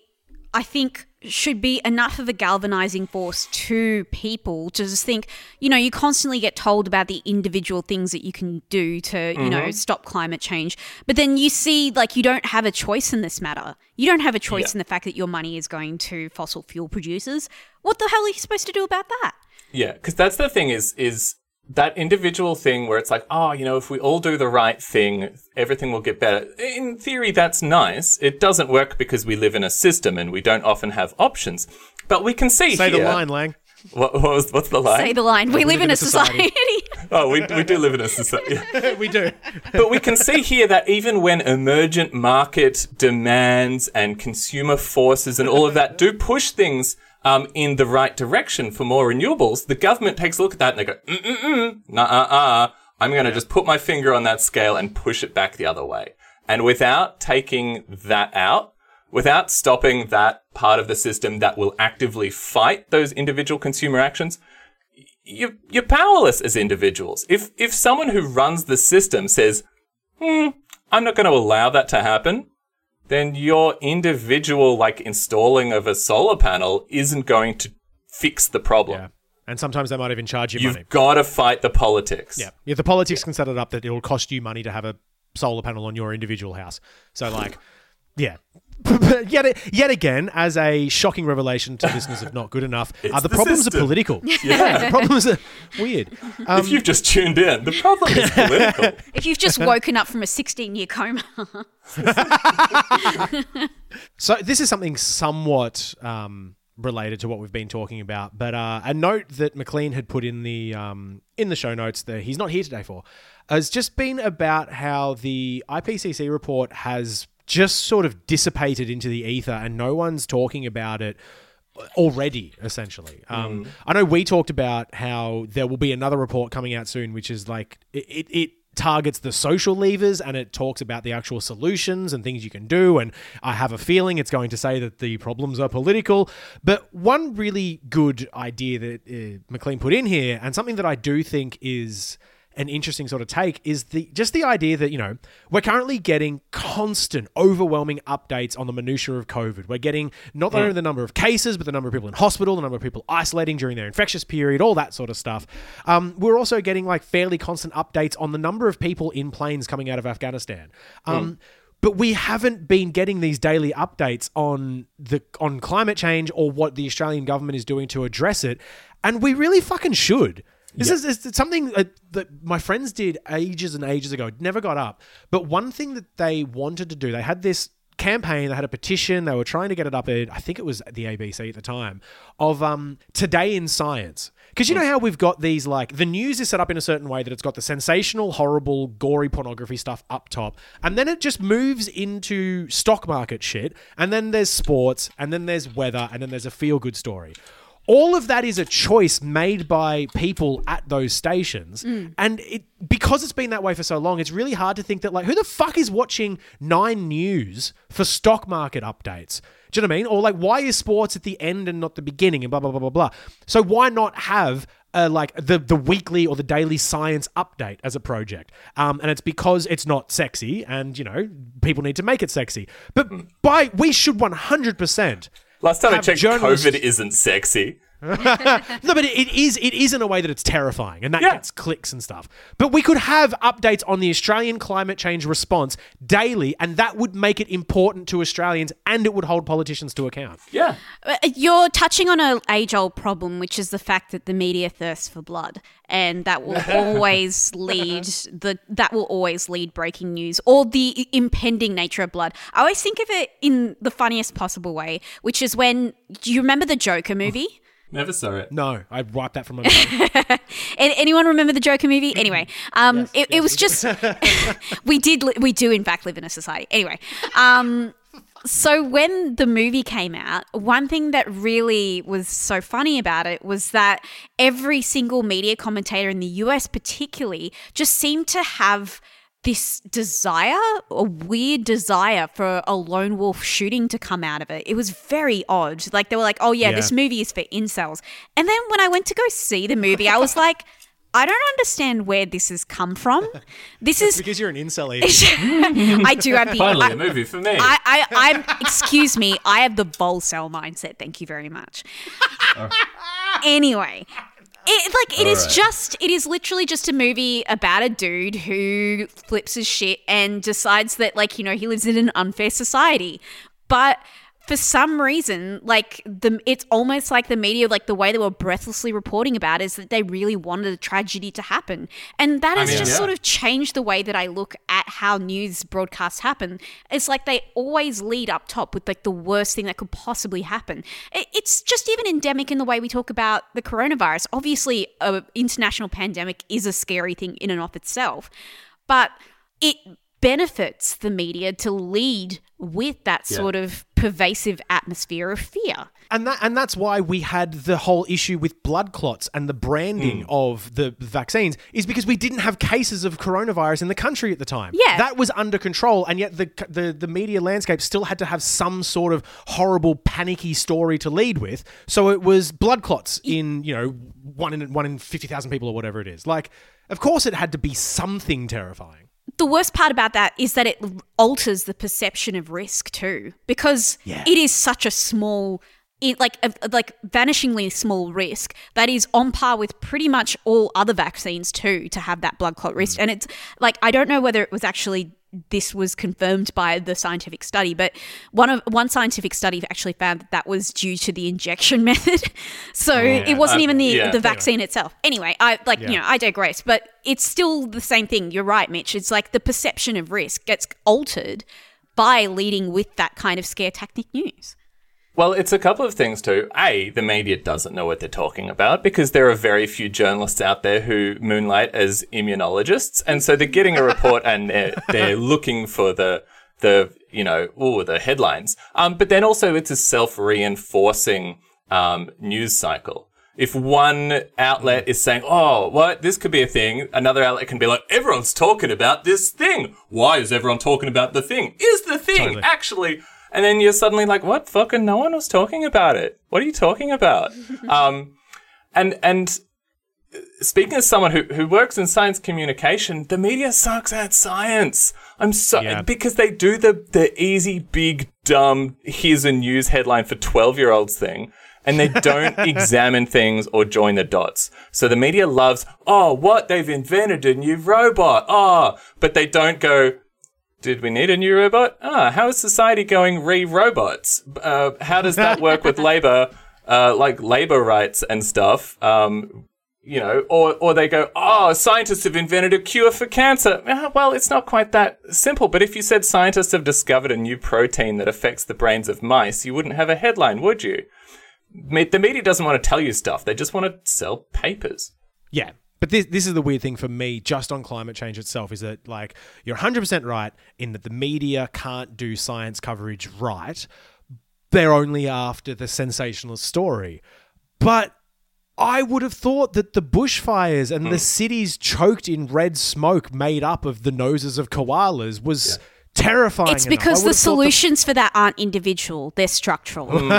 I think, should be enough of a galvanizing force to people to just think, you know, you constantly get told about the individual things that you can do to, you know, mm-hmm. stop climate change. But then you see, like, you don't have a choice in this matter. You don't have a choice Yeah. in the fact that your money is going to fossil fuel producers. What the hell are you supposed to do about that? Yeah, because that's the thing is is that individual thing where it's like, oh, you know, if we all do the right thing, everything will get better. In theory, that's nice. It doesn't work because we live in a system and we don't often have options. But we can see Say here, the line, Lang. What, what was what's the line? Say the line. We live in a society. oh, we, we do live in a society. we do. but we can see here that even when emergent market demands and consumer forces and all of that do push things um, in the right direction for more renewables, the government takes a look at that and they go, mm mm mm, nah uh uh. I'm going to just put my finger on that scale and push it back the other way. And without taking that out, without stopping that part of the system that will actively fight those individual consumer actions, you, you're powerless as individuals. If, if someone who runs the system says, hmm, I'm not going to allow that to happen, then your individual, like, installing of a solar panel isn't going to fix the problem. Yeah. And sometimes they might even charge you You've money. got to fight the politics. Yeah. Yeah, the politics can set it up that it'll cost you money to have a solar panel on your individual house. So, like, yeah. yet, yet again, as a shocking revelation to listeners of Not Good Enough, uh, the, the problems system. are political. Yeah. the problems are weird. Um, if you've just tuned in, the problem is political. if you've just woken up from a 16 year coma. So this is something somewhat um, related to what we've been talking about, but uh, a note that McLean had put in the um, in the show notes that he's not here today for has just been about how the IPCC report has just sort of dissipated into the ether, and no one's talking about it already essentially. Um, i know we talked about how there will be another report coming out soon which is like it, it, it targets the social levers and it talks about the actual solutions and things you can do. And i have a feeling it's going to say that the problems are political. But one really good idea that uh, mclean put in here and something that i do think is an interesting sort of take is the just the idea that you know we're currently getting constant overwhelming updates on the minutia of covid. We're getting not only the number of cases but the number of people in hospital the number of people isolating during their infectious period all that sort of stuff. Um, we're also getting like fairly constant updates on the number of people in planes coming out of afghanistan. Um, but we haven't been getting these daily updates on the on climate change or what the Australian government is doing to address it, and we really fucking should. This is it's something that, that my friends did ages and ages ago. It never got up. But one thing that they wanted to do, they had this campaign, they had a petition, they were trying to get it up at, I think it was the ABC at the time, of um, Today in Science. Because you know how we've got these, like, the news is set up in a certain way that it's got the sensational, horrible, gory pornography stuff up top. And then it just moves into stock market shit. And then there's sports, and then there's weather, and then there's a feel good story all of that is a choice made by people at those stations. And it because it's been that way for so long it's really hard to think that like who the fuck is watching nine news for stock market updates? Do you know what i mean? Or like why is sports at the end and not the beginning and blah blah blah blah blah? So why not have uh, like the the weekly or the daily science update as a project, um, and it's because it's not sexy, and you know people need to make it sexy. But by we should one hundred percent Last time I checked, journalists- COVID isn't sexy. no, but it is it is in a way that it's terrifying, and that Yeah. gets clicks and stuff. But we could have updates on the Australian climate change response daily, and that would make it important to Australians, and it would hold politicians to account. Yeah. Uh, You're touching on an age old problem, which is the fact that the media thirsts for blood, and that will always lead the that will always lead breaking news or the impending nature of blood. I always think of it in the funniest possible way, which is when do you remember the Joker movie? Never saw it. No, I'd wipe that from my mind. An- anyone remember the Joker movie? Anyway, um, it, it was just we did li- we do in fact live in a society. Anyway, um, so when the movie came out, one thing that really was so funny about it was that every single media commentator in the US, particularly, just seemed to have this desire, a weird desire for a lone wolf shooting to come out of it. It was very odd. Like they were like, "Oh yeah, Yeah. this movie is for incels." And then when I went to go see the movie, I was like, "I don't understand where this has come from. This is because you're an incel. Ethan. I do have the Finally, I, a movie for me. I, I, I'm. Excuse me. I have the vol cell mindset. Thank you very much. Oh. anyway, it like it is Alright. just. It is literally just a movie about a dude who flips his shit and decides that like you know he lives in an unfair society, but. For some reason, like the it's almost like the media, like the way they were breathlessly reporting about it, is that they really wanted a tragedy to happen, and that has mean, just yeah. sort of changed the way that I look at how news broadcasts happen. It's like they always lead up top with like the worst thing that could possibly happen. It, it's just even endemic in the way we talk about the coronavirus. Obviously, a international pandemic is a scary thing in and of itself, but it benefits the media to lead with that Yeah. sort of pervasive atmosphere of fear. and that and that's why we had the whole issue with blood clots and the branding mm. of the vaccines is because we didn't have cases of coronavirus in the country at the time. Yeah. that was under control, and yet the the the media landscape still had to have some sort of horrible, panicky story to lead with. So it was blood clots in you know one in one in fifty thousand people or whatever it is. Like, of course, it had to be something terrifying. The worst part about that is that it alters the perception of risk too, because Yeah. it is such a small, it, like a, like vanishingly small risk that is on par with pretty much all other vaccines too to have that blood clot risk. Mm. And it's like I don't know whether it was actually this was confirmed by the scientific study, but one of one scientific study actually found that that was due to the injection method. so it wasn't uh, even the yeah. the vaccine itself. Anyway, I like you know I digress, but it's still the same thing. You're right, Mitch. It's like the perception of risk gets altered by leading with that kind of scare tactic news. Well, it's a couple of things too. A, the media doesn't know what they're talking about because there are very few journalists out there who moonlight as immunologists, and so they're getting a report and they're, they're looking for the the you know oh the headlines. Um, but then also it's a self reinforcing um, news cycle. If one outlet is saying, "Oh, what this could be a thing," another outlet can be like, "Everyone's talking about this thing. Why is everyone talking about the thing? Is the thing Totally. actually?" And then you're suddenly like, "What? Fucking no one was talking about it. What are you talking about?" um, and and speaking as someone who, who works in science communication, the media sucks at science. I'm so Yeah. because they do the the easy, big, dumb here's a news headline for twelve year olds thing. And they don't examine things or join the dots. So the media loves, oh, what? They've invented a new robot. Oh, but they don't go, did we need a new robot? Ah, how is society going re robots? Uh, how does that work with labor, uh, like labor rights and stuff? Um, you know, or or they go, oh, scientists have invented a cure for cancer. Ah, well, it's not quite that simple. But if you said scientists have discovered a new protein that affects the brains of mice, you wouldn't have a headline, would you? The media doesn't want to tell you stuff; they just want to sell papers. Yeah. But this this is the weird thing for me just on climate change itself is that like you're 100% right in that the media can't do science coverage right. They're only after the sensationalist story. But I would have thought that the bushfires and the hmm. cities choked in red smoke made up of the noses of koalas was terrifying. It's because the have thought solutions for that aren't individual; they're structural. Hmm.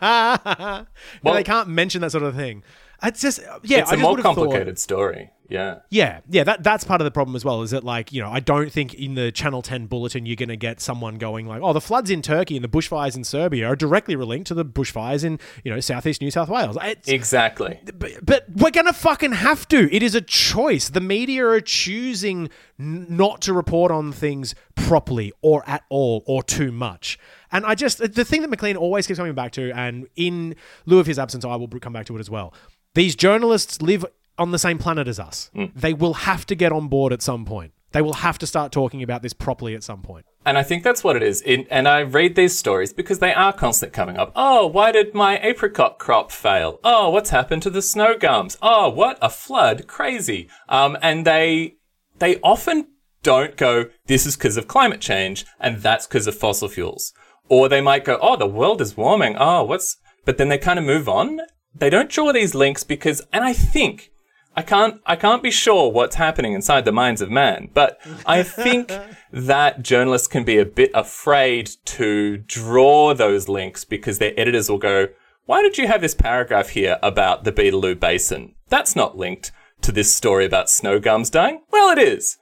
No, Well- they can't mention that sort of thing. It's just uh, yeah, it's I a more have thought- complicated story. Yeah. Yeah, yeah, that that's part of the problem as well. Is that like you know I don't think in the Channel Ten bulletin you're going to get someone going like, oh, the floods in Turkey and the bushfires in Serbia are directly linked to the bushfires in you know southeast New South Wales. It's, Exactly. but, but we're going to fucking have to. It is a choice. The media are choosing n- not to report on things properly or at all or too much. And I just the thing that McLean always keeps coming back to, and in lieu of his absence, I will come back to it as well. These journalists live on the same planet as us. They will have to get on board at some point. They will have to start talking about this properly at some point. And I think that's what it is. In, and I read these stories because they are constantly coming up. Oh, why did my apricot crop fail? Oh, what's happened to the snow gums? Oh, what a flood! Crazy. Um, and they they often don't go. This is because of climate change, and that's because of fossil fuels. Or they might go, oh, the world is warming. Oh, what's? But then they kind of move on. They don't draw these links because, and I think I can't I can't be sure what's happening inside the minds of man, but I think that journalists can be a bit afraid to draw those links because their editors will go, "Why did you have this paragraph here about the Beetaloo Basin? That's not linked to this story about snow gums dying." Well, it is.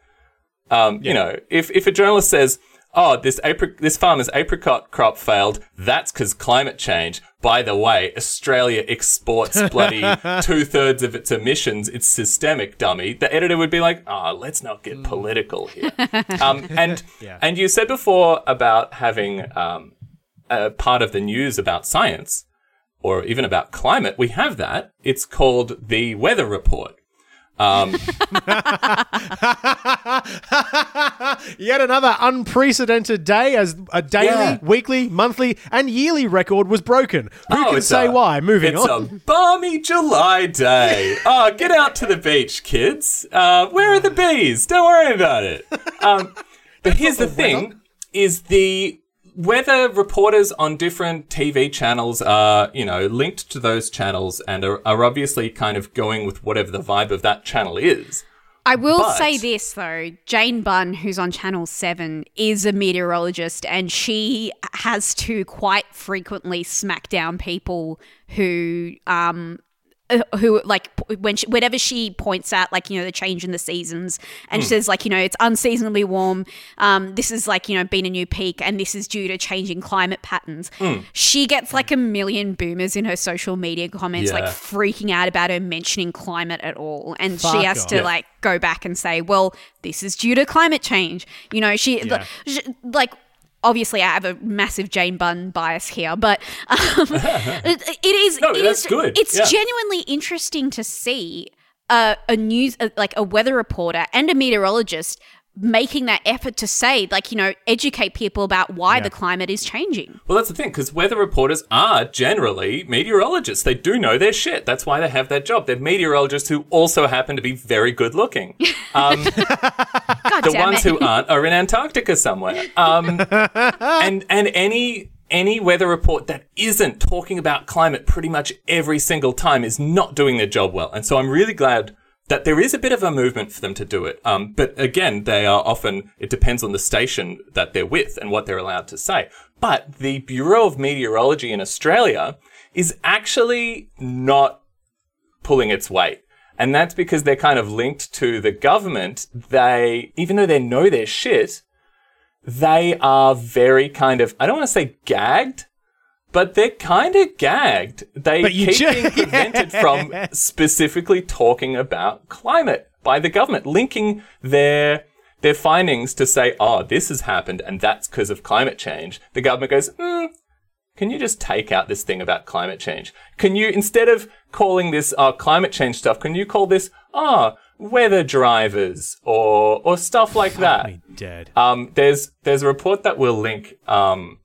Um, You know, if if a journalist says, "Oh, this apricot, this farmer's apricot crop failed," that's because climate change. By the way, Australia exports bloody two thirds of its emissions. It's systemic, dummy. The editor would be like, "Oh, let's not get political here." um, and and you said before about having um, a part of the news about science or even about climate, we have that. It's called the weather report. Um, Yet another unprecedented day as a daily, Yeah. weekly, monthly, and yearly record was broken. Who Oh, can say a- why? Moving it's on. It's a balmy July day. Oh, get out to the beach, kids. Uh, where are the bees? Don't worry about it. Um, but here's the thing: is the weather reporters on different TV channels are, you know, linked to those channels and are, are obviously kind of going with whatever the vibe of that channel is. I will But- say this though, Jane Bunn, who's on Channel 7, is a meteorologist and she has to quite frequently smack down people who um who like when she, whenever she points out like you know the change in the seasons and she hmm. says like you know it's unseasonably warm um this is like you know been a new peak and this is due to changing climate patterns hmm. she gets like a hmm. million boomers in her social media comments like freaking out about her mentioning climate at all and Fuck she has to off. like go back and say, well, this is due to climate change. You know, she, Yeah. she like. Obviously, I have a massive Jane Bunn bias here, but um, it, it is. No, it that's is- good. It's Yeah. genuinely interesting to see a, a news, a, like a weather reporter and a meteorologist making that effort to say, like, you know, educate people about why the climate is changing. Well, that's the thing, because weather reporters are generally meteorologists. They do know their shit. That's why they have that job. They're meteorologists who also happen to be very good looking. Um, God the ones it. who aren't are in Antarctica somewhere. Um, and and any any weather report that isn't talking about climate pretty much every single time is not doing their job well. And so I'm really glad that there is a bit of a movement for them to do it. Um, but again, they are often it depends on the station that they're with and what they're allowed to say. But the Bureau of Meteorology in Australia is actually not pulling its weight. And that's because they're kind of linked to the government. They, even though they know their shit, they are very kind of, I don't want to say gagged, but they're kind of gagged. They keep ju- being prevented from specifically talking about climate by the government, linking their their findings to say, oh, this has happened and that's because of climate change. The government goes, hmm, can you just take out this thing about climate change? Can you, instead of calling this uh, climate change stuff, can you call this, ah, weather drivers or, or stuff like that? Me dead. Um, there's, there's a report that we'll link, um,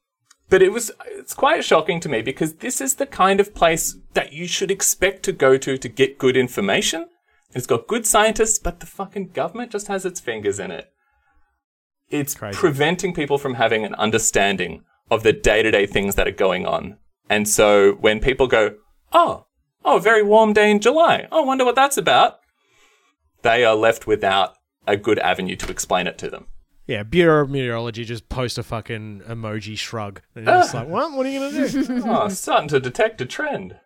but it was, it's quite shocking to me because this is the kind of place that you should expect to go to to get good information. It's got good scientists, but the fucking government just has its fingers in it. It's Crazy. preventing people from having an understanding of the day to day things that are going on. And so when people go, oh, oh, a very warm day in July. Oh, wonder what that's about. They are left without a good avenue to explain it to them. Yeah, Bureau of Meteorology just post a fucking emoji shrug. And you're just ah. like, what? What are you going to do? oh, starting to detect a trend.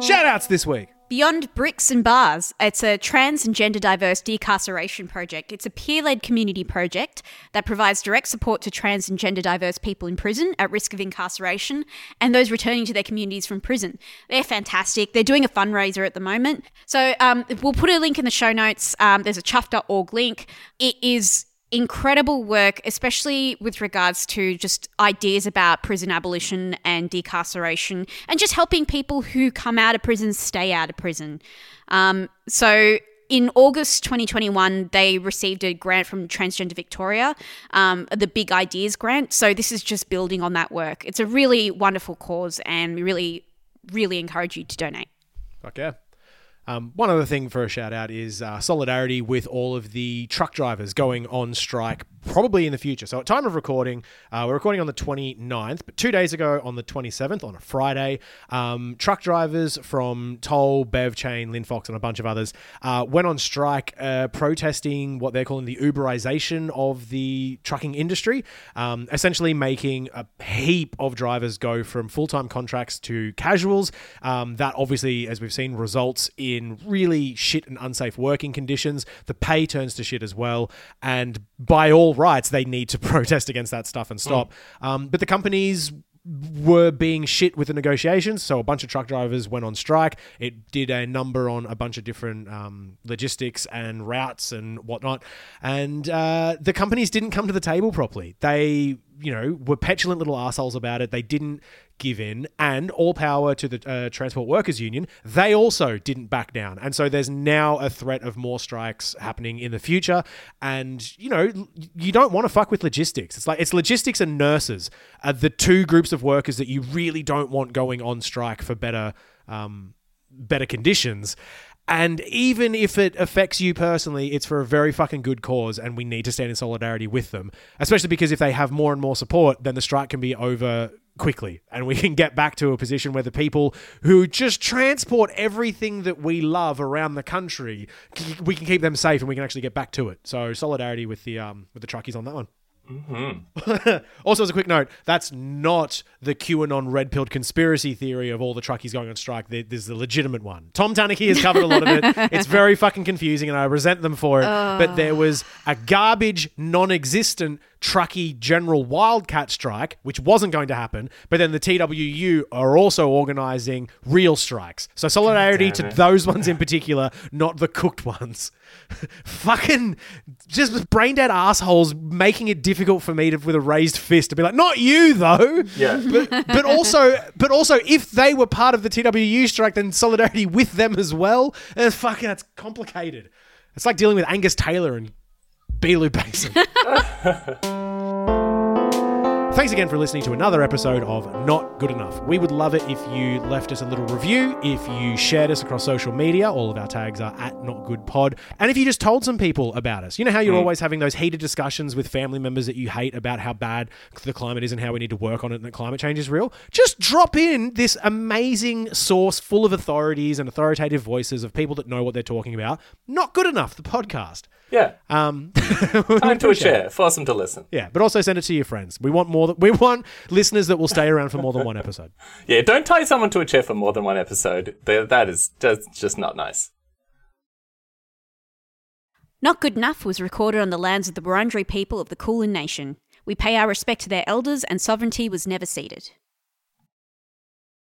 Shout outs this week. Beyond Bricks and Bars, it's a trans and gender diverse decarceration project. It's a peer led community project that provides direct support to trans and gender diverse people in prison at risk of incarceration and those returning to their communities from prison. They're fantastic. They're doing a fundraiser at the moment. So um, we'll put a link in the show notes. Um, there's a chuffed.org link. It is incredible work, especially with regards to just ideas about prison abolition and decarceration, and just helping people who come out of prison stay out of prison. Um, so. In August 2021, they received a grant from Transgender Victoria, um, the Big Ideas grant. So, this is just building on that work. It's a really wonderful cause, and we really, really encourage you to donate. Fuck yeah. Um, one other thing for a shout out is uh, solidarity with all of the truck drivers going on strike probably in the future. So at time of recording, uh, we're recording on the 29th, but two days ago on the 27th, on a Friday, um, truck drivers from Toll, Bev Chain, Linfox, and a bunch of others uh, went on strike uh, protesting what they're calling the Uberization of the trucking industry, um, essentially making a heap of drivers go from full-time contracts to casuals. Um, that obviously, as we've seen, results in really shit and unsafe working conditions. The pay turns to shit as well, and by all rights, they need to protest against that stuff and stop. Um, but the companies were being shit with the negotiations. So a bunch of truck drivers went on strike. It did a number on a bunch of different um, logistics and routes and whatnot. And uh, the companies didn't come to the table properly. They, you know, were petulant little assholes about it. They didn't give in. And all power to the uh, Transport Workers Union, they also didn't back down. And so there's now a threat of more strikes happening in the future. And, you know, you don't want to fuck with logistics. It's like it's logistics and nurses are the two groups of workers that you really don't want going on strike for better um, better conditions. And even if it affects you personally, it's for a very fucking good cause, and we need to stand in solidarity with them. Especially because if they have more and more support, then the strike can be over quickly. And we can get back to a position where the people who just transport everything that we love around the country we can keep them safe and we can actually get back to it. So solidarity with the um with the truckies on that one Mm-hmm. also, as a quick note, that's not the QAnon red pilled conspiracy theory of all the truckies going on strike. There's the legitimate one. Tom Tanuki has covered a lot of it. It's very fucking confusing, and I resent them for it. But there was a garbage, non existent truckie general wildcat strike, which wasn't going to happen. But then the TWU are also organizing real strikes. So, solidarity to those ones in particular, not the cooked ones. fucking just brain dead assholes making it difficult for me to with a raised fist to be like, not you though. Yeah. But, but also, but also, if they were part of the TWU strike, then solidarity with them as well. Uh, and fucking, that's complicated. It's like dealing with Angus Taylor and Beetaloo Basin. Thanks again for listening to another episode of Not Good Enough. We would love it if you left us a little review, if you shared us across social media. All of our tags are at Not Good Pod. And if you just told some people about us. You know how you're hmm. always having those heated discussions with family members that you hate about how bad the climate is and how we need to work on it and that climate change is real? Just drop in this amazing source full of authorities and authoritative voices of people that know what they're talking about. Not Good Enough, the podcast. Yeah. Um, Time to a chair. Force them to listen. yeah, but also send it to your friends. We want more. Th- we want listeners that will stay around for more than one episode. Yeah, don't tie someone to a chair for more than one episode. Th- That is just, just not nice. Not Good Enough was recorded on the lands of the Wurundjeri people of the Kulin Nation. We pay our respect to their elders, and sovereignty was never ceded.